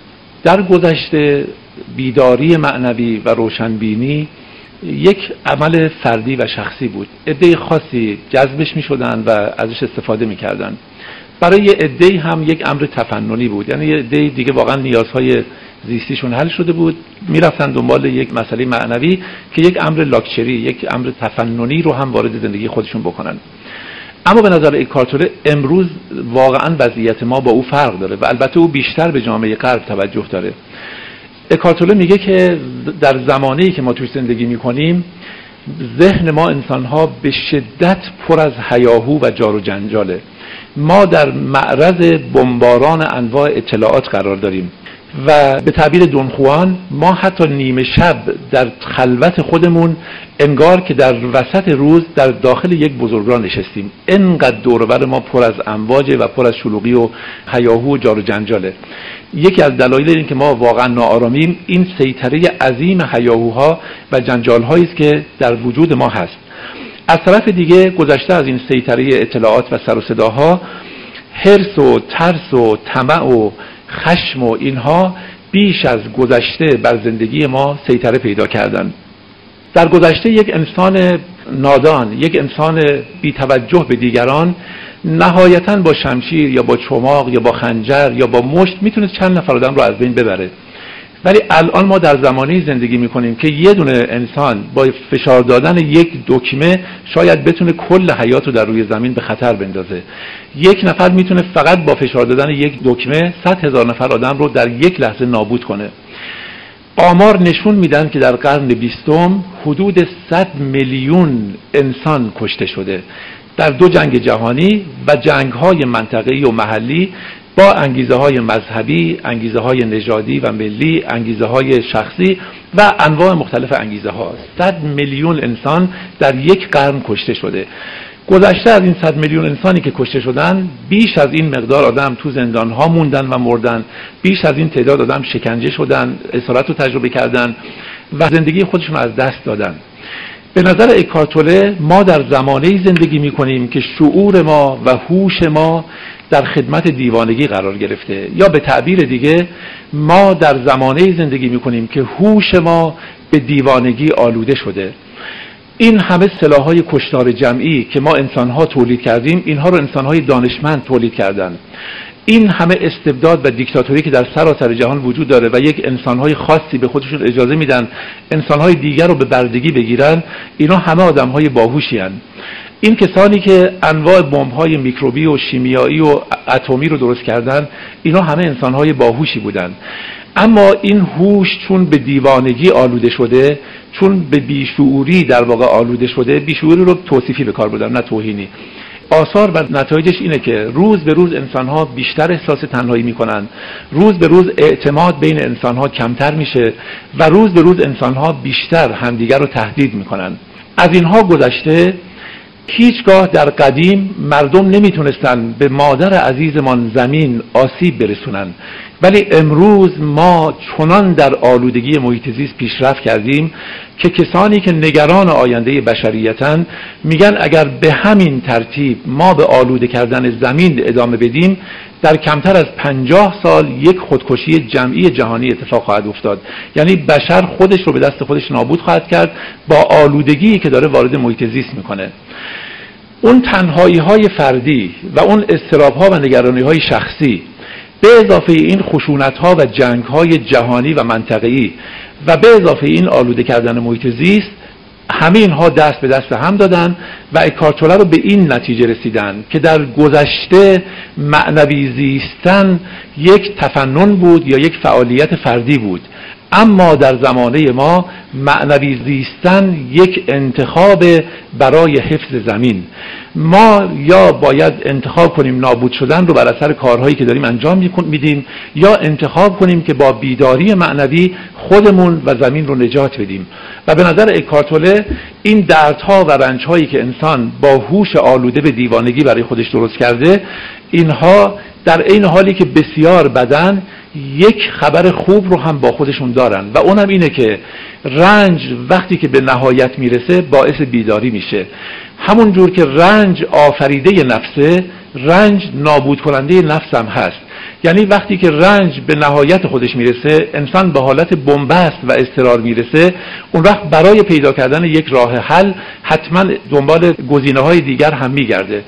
در گذشته بیداری معنوی و روشنبینی یک عمل فردی و شخصی بود. عده خاصی جذبش می شدن و ازش استفاده می کردن برای عده هم یک امر تفننی بود. یعنی عده دیگه واقعا نیازهای زیستیشون حل شده بود. می‌رفتن دنبال یک مسئله معنوی که یک امر لاکچری یک امر تفننی رو هم وارد زندگی خودشون بکنن. اما به نظر اکارتوله امروز واقعا وضعیت ما با او فرق داره و البته او بیشتر به جامعه غرب توجه داره. اکارتوله میگه که در زمانی که ما توش زندگی می‌کنیم ذهن ما انسان ها به شدت پر از هیاهو و جار و جنجاله. ما در معرض بمباران انواع اطلاعات قرار داریم. و به تعبیر دونخوان ما حتی نیمه شب در خلوت خودمون انگار که در وسط روز در داخل یک بزرگراه نشستیم. انقدر دوربر ما پر از امواجه و پر از شلوغی و هیاهو و جار و جنجاله. یکی از دلایل این که ما واقعا ناآرامیم این سیطره عظیم هیاهوها و جنجالهایی است که در وجود ما هست. از طرف دیگه گذشته از این سیطره اطلاعات و سر و صداها حرس و ترس و طمع و خشم و اینها بیش از گذشته بر زندگی ما سیطره پیدا کردن. در گذشته یک انسان نادان یک انسان بی توجه به دیگران نهایتا با شمشیر یا با چماق یا با خنجر یا با مشت می‌تونه چند نفر آدم رو از بین ببره. ولی الان ما در زمانی زندگی می‌کنیم که یه دونه انسان با فشار دادن یک دکمه شاید بتونه کل حیات رو در روی زمین به خطر بندازه. یک نفر می‌تونه فقط با فشار دادن یک دکمه صد هزار نفر آدم رو در یک لحظه نابود کنه. آمار نشون میدن که در قرن بیستم حدود 100 میلیون انسان کشته شده. در دو جنگ جهانی و جنگ های منطقه‌ای و محلی با انگیزه های مذهبی، انگیزه های نژادی و ملی، انگیزه های شخصی و انواع مختلف انگیزه ها 100 میلیون انسان در یک قرن کشته شده. گذشته از این صد میلیون انسانی که کشته شدن بیش از این مقدار آدم تو زندان ها موندن و مردن. بیش از این تعداد آدم شکنجه شدن اسارت رو تجربه کردن و زندگی خودشون از دست دادن. به نظر اکارتوله ما در زمانه زندگی می کنیم که شعور ما و هوش ما در خدمت دیوانگی قرار گرفته. یا به تعبیر دیگه ما در زمانه زندگی می کنیم که هوش ما به دیوانگی آلوده شده. این همه های کشتار جمعی که ما انسانها تولید کردیم اینها رو انسانهای دانشمند تولید کردند این همه استبداد و دیکتاتوری که در سراسر جهان وجود داره و یک انسانهای خاصی به خودشون اجازه میدن انسانهای دیگر رو به بردگی بگیرن اینا همه آدمهای باهوشی هن. این کسانی که انواع بمب‌های میکروبی و شیمیایی و اتمی رو درست کردن اینا همه انسانهای باهوشی بودن اما این هوش چون به دیوانگی آلوده شده چون به بیشعوری در واقع آلوده شده بیشعوری رو توصیفی به کار بودن نه توهینی آثار و نتایجش اینه که روز به روز انسان ها بیشتر احساس تنهایی می‌کنن. روز به روز اعتماد بین انسان ها کمتر میشه و روز به روز انسان ها بیشتر همدیگر رو تهدید می‌کنن. از اینها گذشته هیچگاه در قدیم مردم نمی‌تونستن به مادر عزیزمان زمین آسیب برسونن. ولی امروز ما چنان در آلودگی محیط زیست پیشرفت کردیم که کسانی که نگران آینده بشریتن میگن اگر به همین ترتیب ما به آلوده کردن زمین ادامه بدیم در کمتر از پنجاه سال یک خودکشی جمعی جهانی اتفاق خواهد افتاد. یعنی بشر خودش رو به دست خودش نابود خواهد کرد با آلودگی که داره وارد محیط زیست می‌کنه. اون تنهایی های فردی و اون استراب ها و نگرانی های شخصی به اضافه این خشونت ها و جنگ های جهانی و منطقه‌ای و به اضافه این آلوده کردن محیط زیست همه اینها دست به دست هم دادن و اکارتوله رو به این نتیجه رسیدن که در گذشته معنوی زیستن یک تفنن بود یا یک فعالیت فردی بود. اما در زمانه ما معنوی زیستن یک انتخاب برای حفظ زمین. ما یا باید انتخاب کنیم نابود شدن رو بر اثر کارهایی که داریم انجام میدیم یا انتخاب کنیم که با بیداری معنوی خودمون و زمین رو نجات بدیم. و به نظر اکارتوله این دردها و رنجهایی که انسان با هوش آلوده به دیوانگی برای خودش درست کرده اینها در این حالی که بسیار بدن یک خبر خوب رو هم با خودشون دارن. و اونم اینه که رنج وقتی که به نهایت می‌رسه باعث بیداری میشه. همون جور که رنج آفریده نفسه رنج نابود کننده نفس هم هست. یعنی وقتی که رنج به نهایت خودش می‌رسه انسان به حالت بنبست و استرار می‌رسه اون وقت برای پیدا کردن یک راه حل حتما دنبال گزینه های دیگر هم میگرده.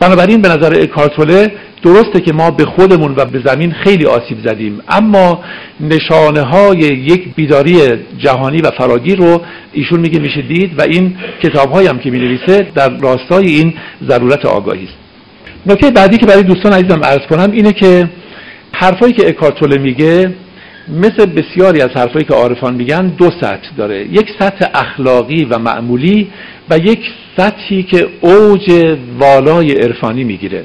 بنابراین به نظر اکارتوله درسته که ما به خودمون و به زمین خیلی آسیب زدیم اما نشانه های یک بیداری جهانی و فراگیر رو ایشون میگه میشه دید و این کتاب هم که می در راستای این ضرورت آگاهی است. نکته بعدی که برای دوستان عزیزم عرض کنم اینه که حرفایی که اکارتوله میگه مثل بسیاری از حرفایی که عارفان میگن دو سطح داره. یک سطح اخلاقی و معمولی و یک سطحی که اوج والای عرفانی می‌گیره.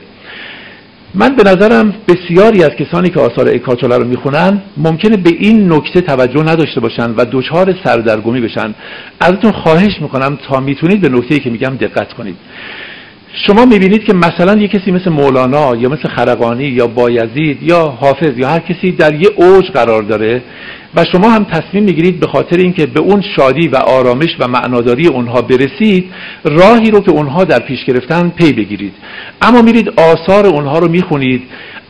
من به نظرم بسیاری از کسانی که آثار اکارتوله رو می‌خونن ممکنه به این نکته توجه نداشته باشن و دچار سردرگمی بشن. ازتون خواهش می‌کنم تا می‌تونید به نکته که میگم دقت کنید. شما می‌بینید که مثلا یه کسی مثل مولانا یا مثل خرقانی یا بایزید یا حافظ یا هر کسی در یه اوج قرار داره و شما هم تصمیم می‌گیرید به خاطر اینکه به اون شادی و آرامش و معناداری اونها برسید راهی رو که اونها در پیش گرفتن پی بگیرید. اما میرید آثار اونها رو می‌خونید.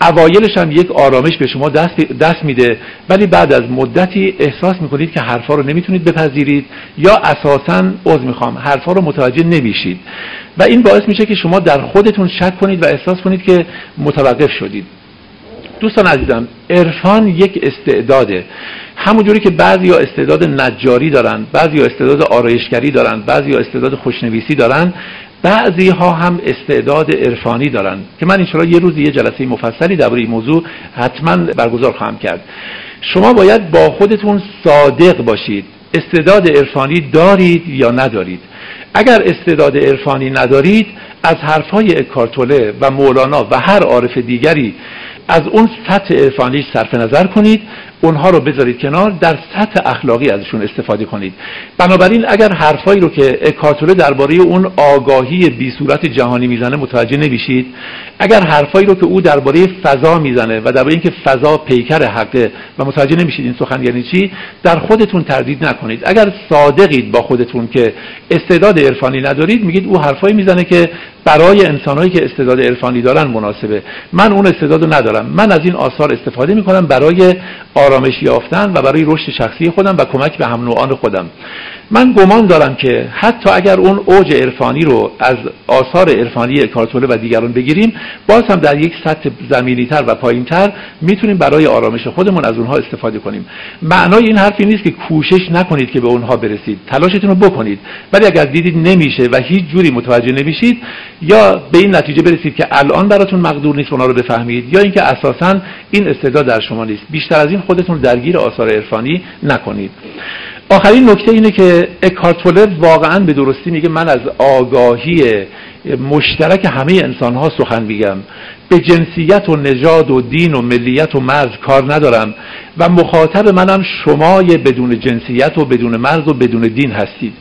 اوایلش هم یک آرامش به شما دست, دست میده ولی بعد از مدتی احساس می‌کنید که حرفا رو نمی‌تونید بپذیرید یا اساسا عذر می‌خوام حرفا رو متوجه نمیشید. و این باعث میشه که شما در خودتون شک کنید و احساس کنید که متوقف شدید. دوستان عزیزم عرفان یک استعداده. همونجوری که بعضی ها استعداد نجاری دارن بعضی ها استعداد آرایشگری دارن بعضی ها استعداد خوشنویسی دارن بعضی ها هم استعداد عرفانی دارن. که من انشاءالله یه روز یه جلسه مفصلی در این موضوع حتما برگزار خواهم کرد. شما باید با خودتون صادق باشید. استعداد عرفانی دارید یا ندارید؟ اگر استعداد عرفانی ندارید از حرفهای اکارتوله و مولانا و هر عارف دیگری از اون سطح عرفانیش صرف نظر کنید. اونها رو بذارید کنار در سطح اخلاقی ازشون استفاده کنید. بنابراین اگر حرفایی رو که اکارتوله درباره اون آگاهی بی صورت جهانی می‌زنه متوجه نمیشید. اگر حرفایی رو که او درباره فضا می‌زنه و درباره اینکه فضا پیکر حقه و متوجه نمیشید این سخن یعنی چی در خودتون تردید نکنید. اگر صادقید با خودتون که استعداد عرفانی ندارید میگید او حرفایی می‌زنه که برای انسانهایی که استعداد عرفانی دارن مناسبه. من اون استعداد ندارم. من از این آثار استفاده می‌کنم برای آرامش یافتن و برای رشد شخصی خودم و کمک به هم نوعان خودم. من گمان دارم که حتی اگر اون اوج عرفانی رو از آثار عرفانی کارتوله و دیگران بگیریم باز هم در یک سطح زمینیتر و پایینتر می‌تونیم برای آرامش خودمون از اونها استفاده کنیم. معنای این حرفی نیست که کوشش نکنید که به اونها برسید. تلاشتون رو بکنید. ولی اگر دیدید نمیشه و هیچ جوری متوجه نمیشید یا به این نتیجه برسید که الان براتون مقدور نیست اونها رو بفهمید یا اینکه اساسا این استعداد در شما نیست. بیشتر از این خودتون درگیر آثار عرفانی نکنید. آخرین نکته اینه که اکارتوله واقعا به درستی میگه من از آگاهی مشترک همه انسان ها سخن میگم. به جنسیت و نژاد و دین و ملیت و مرز کار ندارم و مخاطب منم شمای بدون جنسیت و بدون مرز و بدون دین هستید.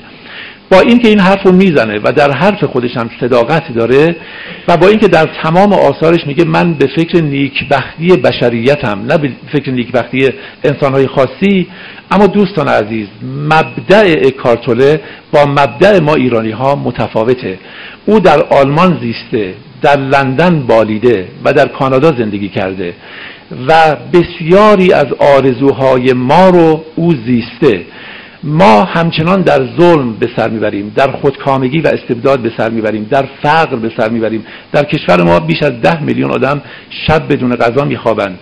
با اینکه این حرف رو می‌زنه و در حرف خودش هم صداقت داره و با اینکه در تمام آثارش میگه من به فکر نیکبختی بشریتم نه به فکر نیکبختی انسانهای خاصی اما دوستان عزیز مبدع اکارتوله با مبدع ما ایرانی ها متفاوته. او در آلمان زیسته در لندن بالیده و در کانادا زندگی کرده و بسیاری از آرزوهای ما رو او زیسته. ما همچنان در ظلم به سر می‌بریم در خودکامگی و استبداد به سر می‌بریم در فقر به سر می‌بریم. در کشور ما بیش از ده میلیون آدم شب بدون غذا میخوابند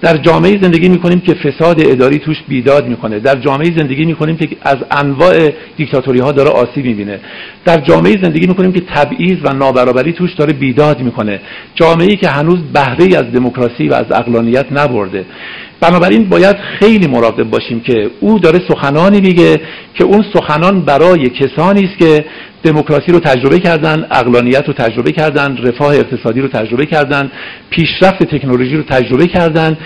در جامعه زندگی می‌کنیم که فساد اداری توش بیداد می‌کنه. در جامعه زندگی می‌کنیم که از انواع دیکتاتوری ها داره آسیب می‌بینه. در جامعه زندگی می‌کنیم که تبعیض و نابرابری توش داره بیداد می‌کنه. جامعه که هنوز بهره از دموکراسی و از اقلانیت نبرده. بنابراین باید خیلی مراقب باشیم که او داره سخنانی میگه که اون سخنان برای کسانی است که دموکراسی رو تجربه کردن اقلانیت رو تجربه کردن رفاه اقتصادی رو تجربه کردن پیشرفت تکنولوژی رو تجربه کردن.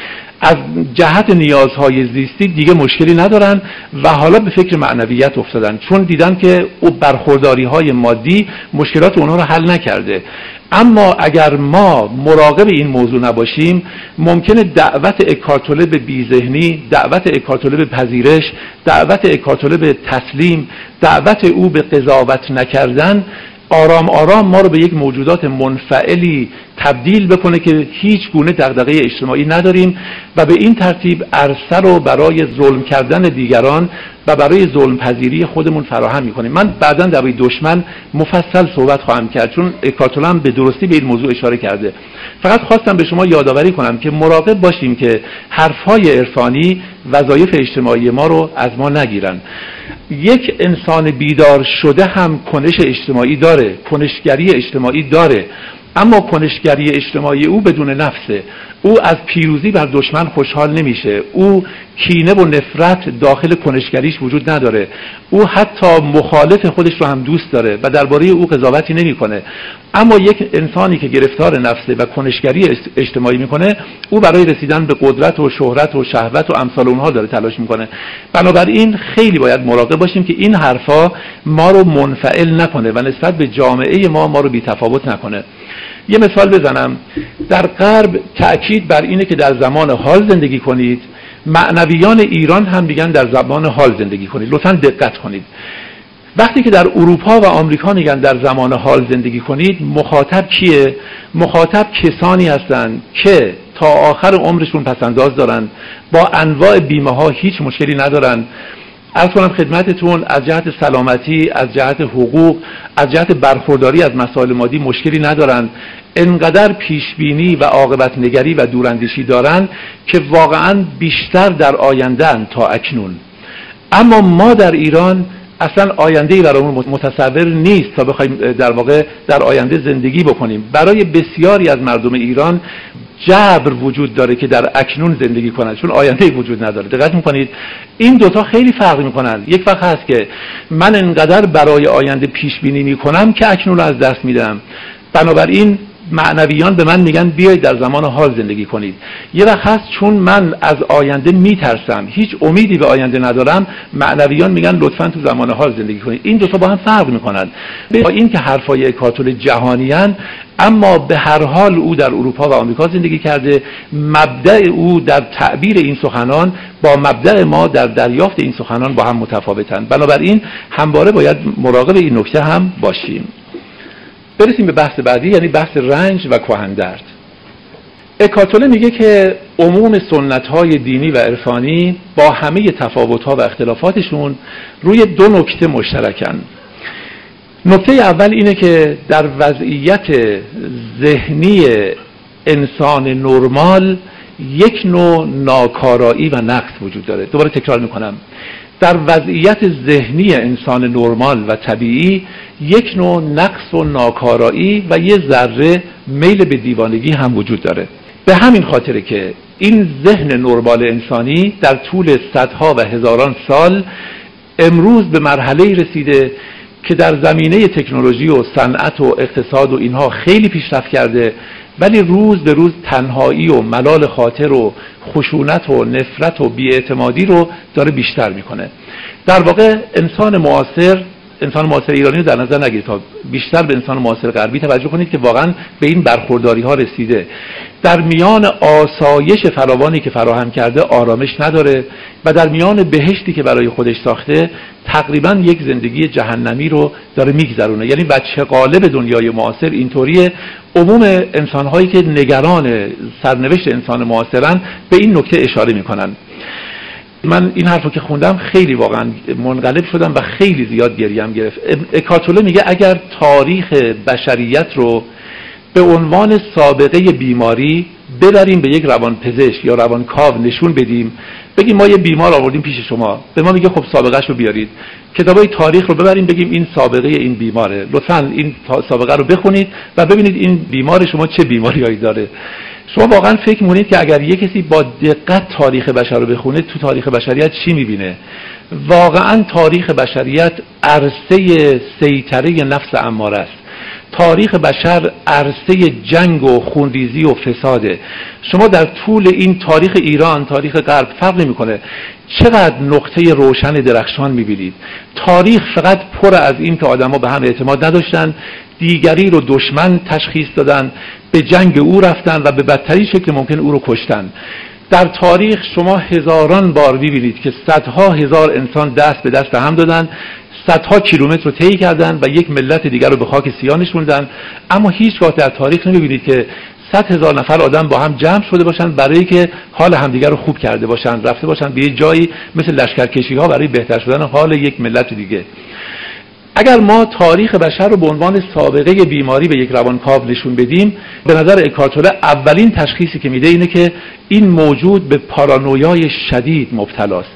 از جهت نیازهای زیستی دیگه مشکلی ندارن و حالا به فکر معنویت افتادن. چون دیدن که او برخورداری های مادی مشکلات اونها رو حل نکرده. اما اگر ما مراقب این موضوع نباشیم ممکنه دعوت اکارتوله به بیذهنی دعوت اکارتوله به پذیرش دعوت اکارتوله به تسلیم دعوت او به قضاوت نکردن آرام آرام ما رو به یک موجودات منفعلی تبدیل بکنه که هیچ گونه دغدغه اجتماعی نداریم و به این ترتیب عرصه رو برای ظلم کردن دیگران و برای ظلم پذیری خودمون فراهم می‌کنیم. من بعدا در دشمن مفصل صحبت خواهم کرد چون اکارتولم به درستی به این موضوع اشاره کرده. فقط خواستم به شما یادآوری کنم که مراقب باشیم که حرفهای عرفانی وظایف اجتماعی ما رو از ما نگیرن. یک انسان بیدار شده هم کنش اجتماعی داره کنشگری اجتماعی داره. اما کنشگری اجتماعی او بدون نفسه. او از پیروزی بر دشمن خوشحال نمیشه. او کینه و نفرت داخل کنشگریش وجود نداره. او حتی مخالف خودش رو هم دوست داره و درباره او قضاوتی نمی‌کنه. اما یک انسانی که گرفتار نفسه و کنشگری اجتماعی می‌کنه او برای رسیدن به قدرت و شهرت و شهوت و امثال اونها داره تلاش می‌کنه. بنابراین خیلی باید مراقب باشیم که این حرفا ما رو منفعل نکنه و نسبت به جامعه ما ما رو بیتفاوت نکنه. یه مثال بزنم. در غرب تأکید بر اینه که در زمان حال زندگی کنید. معنویان ایران هم میگن در زمان حال زندگی کنید. لطفا دقت کنید. وقتی که در اروپا و آمریکا میگن در زمان حال زندگی کنید مخاطب کیه مخاطب کسانی هستند که تا آخر عمرشون پسنداز دارن. با انواع بیمه ها هیچ مشکلی ندارن. از کنم خدمتتون از جهت سلامتی از جهت حقوق از جهت برخورداری از مسائل مادی مشکلی ندارن انقدر پیشبینی و عاقبت نگری و دوراندیشی دارن که واقعا بیشتر در آینده تا اکنون. اما ما در ایران اصلا آینده ای برامون متصور نیست تا بخوایم در واقع در آینده زندگی بکنیم. برای بسیاری از مردم ایران جبر وجود داره که در اکنون زندگی کنند چون آینده وجود نداره. دقت می‌کنید؟ این دوتا خیلی فرق می‌کنند. یک وقت هست که من انقدر برای آینده پیش بینی می‌کنم که اکنون رو از دست میدم. بنابراین معنویان به من میگن بیایید در زمان حال زندگی کنید. یه وقت هست چون من از آینده میترسم. هیچ امیدی به آینده ندارم. معنویان میگن لطفا تو زمان حال زندگی کنید. این دوتا با هم فرق می‌کنن. با این که حرفای کاتول جهانیان اما به هر حال او در اروپا و آمریکا زندگی کرده. مبدع او در تعبیر این سخنان با مبدع ما در دریافت این سخنان با هم متفاوتند بنابراین همواره باید مراقب این نکته هم باشیم. برسیم به بحث بعدی یعنی بحث رنج و کهندرد. اکاتوله میگه که عموم سنت های دینی و عرفانی با همه تفاوت ها و اختلافاتشون روی دو نکته مشترکن. نکته اول اینه که در وضعیت ذهنی انسان نرمال یک نوع ناکارایی و نقص وجود داره. دوباره تکرار می‌کنم. در وضعیت ذهنی انسان نرمال و طبیعی یک نوع نقص و ناکارایی و یه ذره میل به دیوانگی هم وجود داره. به همین خاطره که این ذهن نرمال انسانی در طول صدها و هزاران سال امروز به مرحله رسیده که در زمینه تکنولوژی و صنعت و اقتصاد و اینها خیلی پیشرفت کرده ولی روز به روز تنهایی و ملال خاطر و خشونت و نفرت و بیاعتمادی رو داره بیشتر می‌کنه. در واقع انسان معاصر انسان معاصر ایرانی رو در نظر نگیرید تا بیشتر به انسان معاصر غربی توجه کنید که واقعا به این برخورداری ها رسیده. در میان آسایش فراوانی که فراهم کرده آرامش نداره و در میان بهشتی که برای خودش ساخته تقریبا یک زندگی جهنمی رو داره میگذرونه. یعنی بچه قالب دنیای معاصر اینطوریه. عموم انسانهایی که نگران سرنوشت انسان معاصرن به این نکته اشاره می‌کنن. من این حرف که خوندم خیلی واقعا منقلب شدم و خیلی زیاد گریم گرفت. اکاتوله میگه اگر تاریخ بشریت رو به عنوان سابقه بیماری ببریم به یک روان پزشک یا روان کاو نشون بدیم بگیم ما یه بیمار آوردیم پیش شما به ما میگه خب سابقه رو بیارید. کتابای تاریخ رو ببریم بگیم این سابقه این بیماره. لطفا این سابقه رو بخونید و ببینید این بیمار شما چه بیماریهایی داره. شما واقعا فکر مونید که اگر یه کسی با دقت تاریخ بشر رو بخونه تو تاریخ بشریت چی می‌بینه؟ واقعا تاریخ بشریت عرصه سیطره نفس اماره است. تاریخ بشر عرصه جنگ و خونریزی و فساده. شما در طول این تاریخ ایران تاریخ غرب فرق نمی‌کنه. چقدر نقطه روشن درخشان می‌بینید؟ تاریخ فقط پر از این که آدما به هم اعتماد نداشتن. دیگری رو دشمن تشخیص دادن به جنگ او رفتن و به بدترین شکل ممکن او رو کشتن. در تاریخ شما هزاران بار ببینید که صدها هزار انسان دست به دست هم دادن صدها کیلومتر رو طی کردن و یک ملت دیگر رو به خاک سیاه نشوندن اما هیچگاه در تاریخ نمی‌بینید که صد هزار نفر آدم با هم جمع شده باشن برای که حال همدیگر رو خوب کرده باشن رفته باشن به یه جایی مثل لشکرکشی ها برای بهتر شدن حال یک ملت دیگه. اگر ما تاریخ بشر رو به عنوان سابقه بیماری به یک روانکاو نشون بدیم به نظر اکارتوله اولین تشخیصی که میده اینه که این موجود به پارانویای شدید مبتلاست.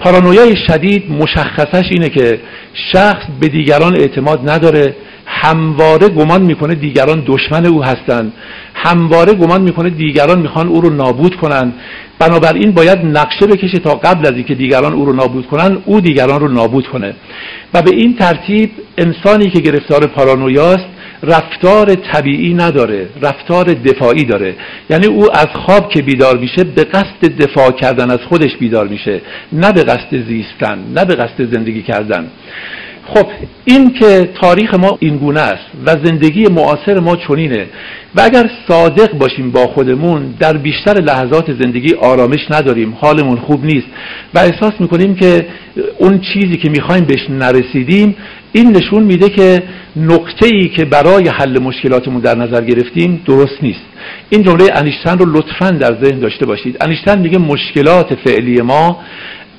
پارانویای شدید مشخصش اینه که شخص به دیگران اعتماد نداره همواره گمان می‌کنه دیگران دشمن او هستند. همواره گمان می‌کنه دیگران می‌خوان او رو نابود کنن. بنابراین باید نقشه بکشه تا قبل از اینکه دیگران او رو نابود کنن او دیگران رو نابود کنه. و به این ترتیب انسانی که گرفتار پارانویاست رفتار طبیعی نداره رفتار دفاعی داره. یعنی او از خواب که بیدار میشه به قصد دفاع کردن از خودش بیدار میشه. نه به قصد زیستن نه به قصد زندگی کردن. خب این که تاریخ ما این گونه است و زندگی معاصر ما چنینه و اگر صادق باشیم با خودمون در بیشتر لحظات زندگی آرامش نداریم حالمون خوب نیست و احساس می‌کنیم که اون چیزی که می‌خوایم بهش نرسیدیم این نشون میده که نقطه ای که برای حل مشکلاتمون در نظر گرفتیم درست نیست. این جمله انیشتن رو لطفا در ذهن داشته باشید. انیشتن میگه مشکلات فعلی ما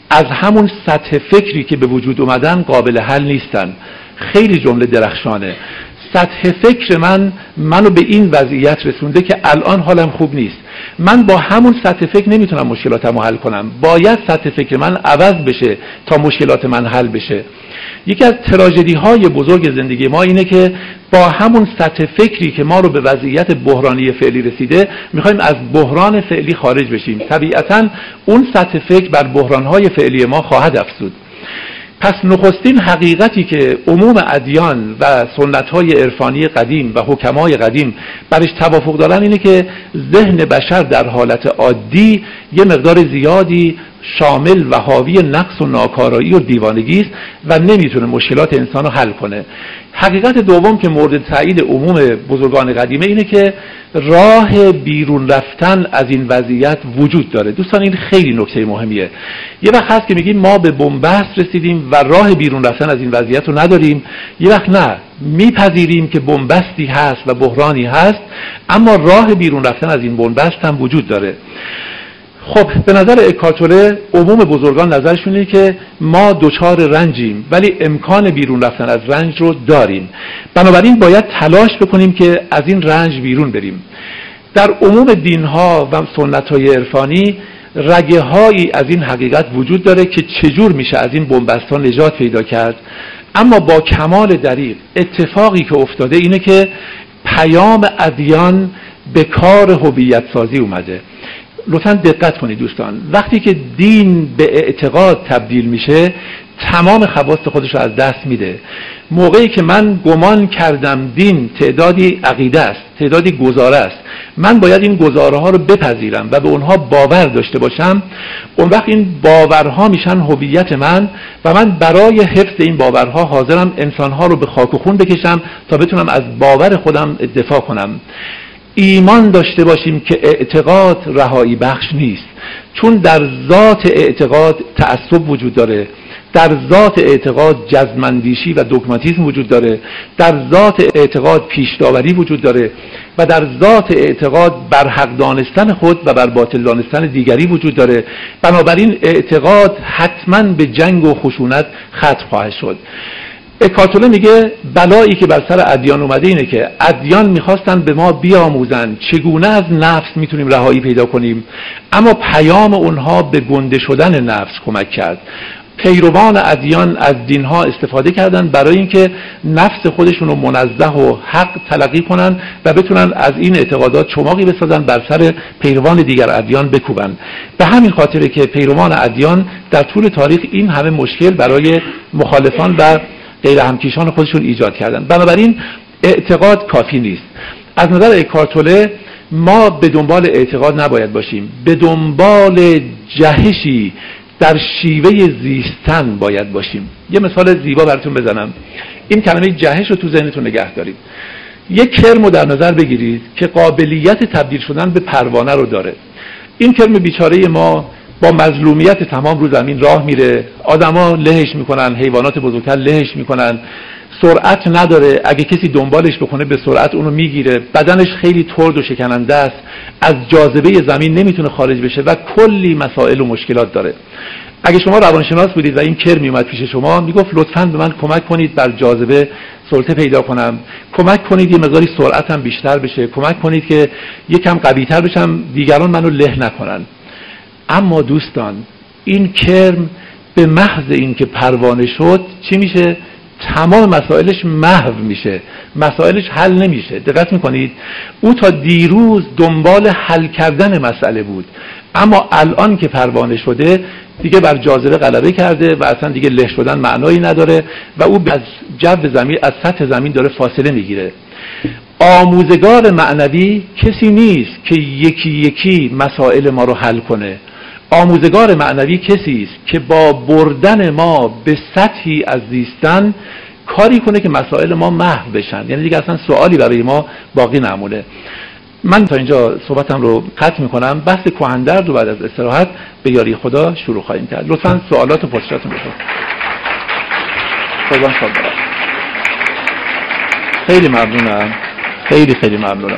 از همون سطح فکری که به وجود اومدن قابل حل نیستن. خیلی جمله درخشانه. سطح فکر من منو به این وضعیت رسونده که الان حالم خوب نیست. من با همون سطح فکر نمی‌تونم مشکلاتم حل کنم. باید سطح فکر من عوض بشه تا مشکلات من حل بشه. یکی از تراژدی های بزرگ زندگی ما اینه که با همون سطح فکری که ما رو به وضعیت بحرانی فعلی رسیده می‌خوایم از بحران فعلی خارج بشیم. طبیعتا اون سطح فکر بر بحرانهای فعلی ما خواهد افزود. پس نخستین حقیقتی که عموم ادیان و سنتهای عرفانی قدیم و حکمای قدیم برش توافق دارن اینه که ذهن بشر در حالت عادی یه مقدار زیادی شامل و حاوی نقص و ناکارایی و دیوانگی است و نمی‌تونه مشکلات انسان رو حل کنه. حقیقت دوم که مورد تایید عموم بزرگان قدیمه اینه که راه بیرون رفتن از این وضعیت وجود داره. دوستان این خیلی نکته مهمیه. یه وقت هست که میگیم ما به بنبست رسیدیم و راه بیرون رفتن از این وضعیت رو نداریم. یه وقت نه. میپذیریم که بنبستی هست و بحرانی هست اما راه بیرون رفتن از این بنبست هم وجود داره. خب به نظر اکارتوله عموم بزرگان نظرشون اینه که ما دچار رنجیم ولی امکان بیرون رفتن از رنج رو داریم. بنابراین باید تلاش بکنیم که از این رنج بیرون بریم. در عموم دین ها و سنت های عرفانی رگه هایی از این حقیقت وجود داره که چجور میشه از این بنبستان نجات پیدا کرد. اما با کمال دریق اتفاقی که افتاده اینه که پیام ادیان به کار هویت سازی اومده. لطفا دقت کنید دوستان. وقتی که دین به اعتقاد تبدیل میشه تمام خواست خودش رو از دست میده. موقعی که من گمان کردم دین تعدادی عقیده است تعدادی گزاره است من باید این گزاره ها رو بپذیرم و به اونها باور داشته باشم اون وقت این باورها میشن هویت من و من برای حفظ این باورها حاضرم انسانها رو به خاک و خون بکشم تا بتونم از باور خودم دفاع کنم. ایمان داشته باشیم که اعتقاد رهایی بخش نیست. چون در ذات اعتقاد تعصب وجود داره در ذات اعتقاد جزمندیشی و دوگماتیزم وجود داره در ذات اعتقاد پیشداوری وجود داره و در ذات اعتقاد بر حق دانستن خود و بر باطل دانستن دیگری وجود داره. بنابراین اعتقاد حتما به جنگ و خشونت ختم خواهد شد. اکاتوله میگه بلایی که بر سر ادیان اومده اینه که ادیان می‌خواستن به ما بیاموزن. چگونه از نفس می‌تونیم رهایی پیدا کنیم؟ اما پیام اونها به گنده شدن نفس کمک کرد. پیروان ادیان از دینها استفاده کردن برای اینکه نفس خودشون رو منزه و حق تلقی کنن و بتونن از این اعتقادات چماقی بسازن بر سر پیروان دیگر ادیان بکوبن. به همین خاطره که پیروان ادیان در طول تاریخ این همه مشکل برای مخالفان و غیر همکیشان خودشون ایجاد کردن. بنابراین اعتقاد کافی نیست. از نظر اکارتوله ما به دنبال اعتقاد نباید باشیم. به دنبال جهشی در شیوه زیستن باید باشیم. یه مثال زیبا براتون بزنم. این کلمه جهش رو تو ذهنتون نگه دارید. یک کرم رو در نظر بگیرید که قابلیت تبدیل شدن به پروانه رو داره. این کرم بیچاره ما با مظلومیت تمام رو زمین راه میره. آدما لهش می‌کنن حیوانات بزرگتر لهش می‌کنن. سرعت نداره. اگه کسی دنبالش بکنه به سرعت اونو می‌گیره. بدنش خیلی ترد و شکننده است. از جاذبه زمین نمی‌تونه خارج بشه و کلی مسائل و مشکلات داره. اگه شما روانشناس بودید و این کر میومد پیش شما می‌گفت لطفا به من کمک کنید بر جاذبه سلطه پیدا کنم. کمک کنید یه مقداری سرعتم بیشتر بشه. کمک کنید که یکم قویتر بشم. دیگران منو له نکنن. اما دوستان این کرم به محض اینکه پروانه شد چی میشه؟ تمام مسائلش محو میشه مسائلش حل نمیشه. دقت می‌کنید؟ او تا دیروز دنبال حل کردن مسئله بود. اما الان که پروانه شده دیگه بر جاذبه غلبه کرده و اصلا دیگه له شدن معنایی نداره و او از جو زمین از سطح زمین داره فاصله می‌گیره. آموزگار معنوی کسی نیست که یکی یکی مسائل ما رو حل کنه. آموزگار معنوی کسی است که با بردن ما به سطحی از زیستن کاری کنه که مسائل ما محو بشن. یعنی دیگه اصلا سوالی برای ما باقی نمونه من تا اینجا صحبتم رو قطع می‌کنم. بحث کهندر رو بعد از استراحت به یاری خدا شروع خواهیم کرد. لطفا سوالات و پرسشاتون خیلی ممنونم. خیلی خیلی ممنونم.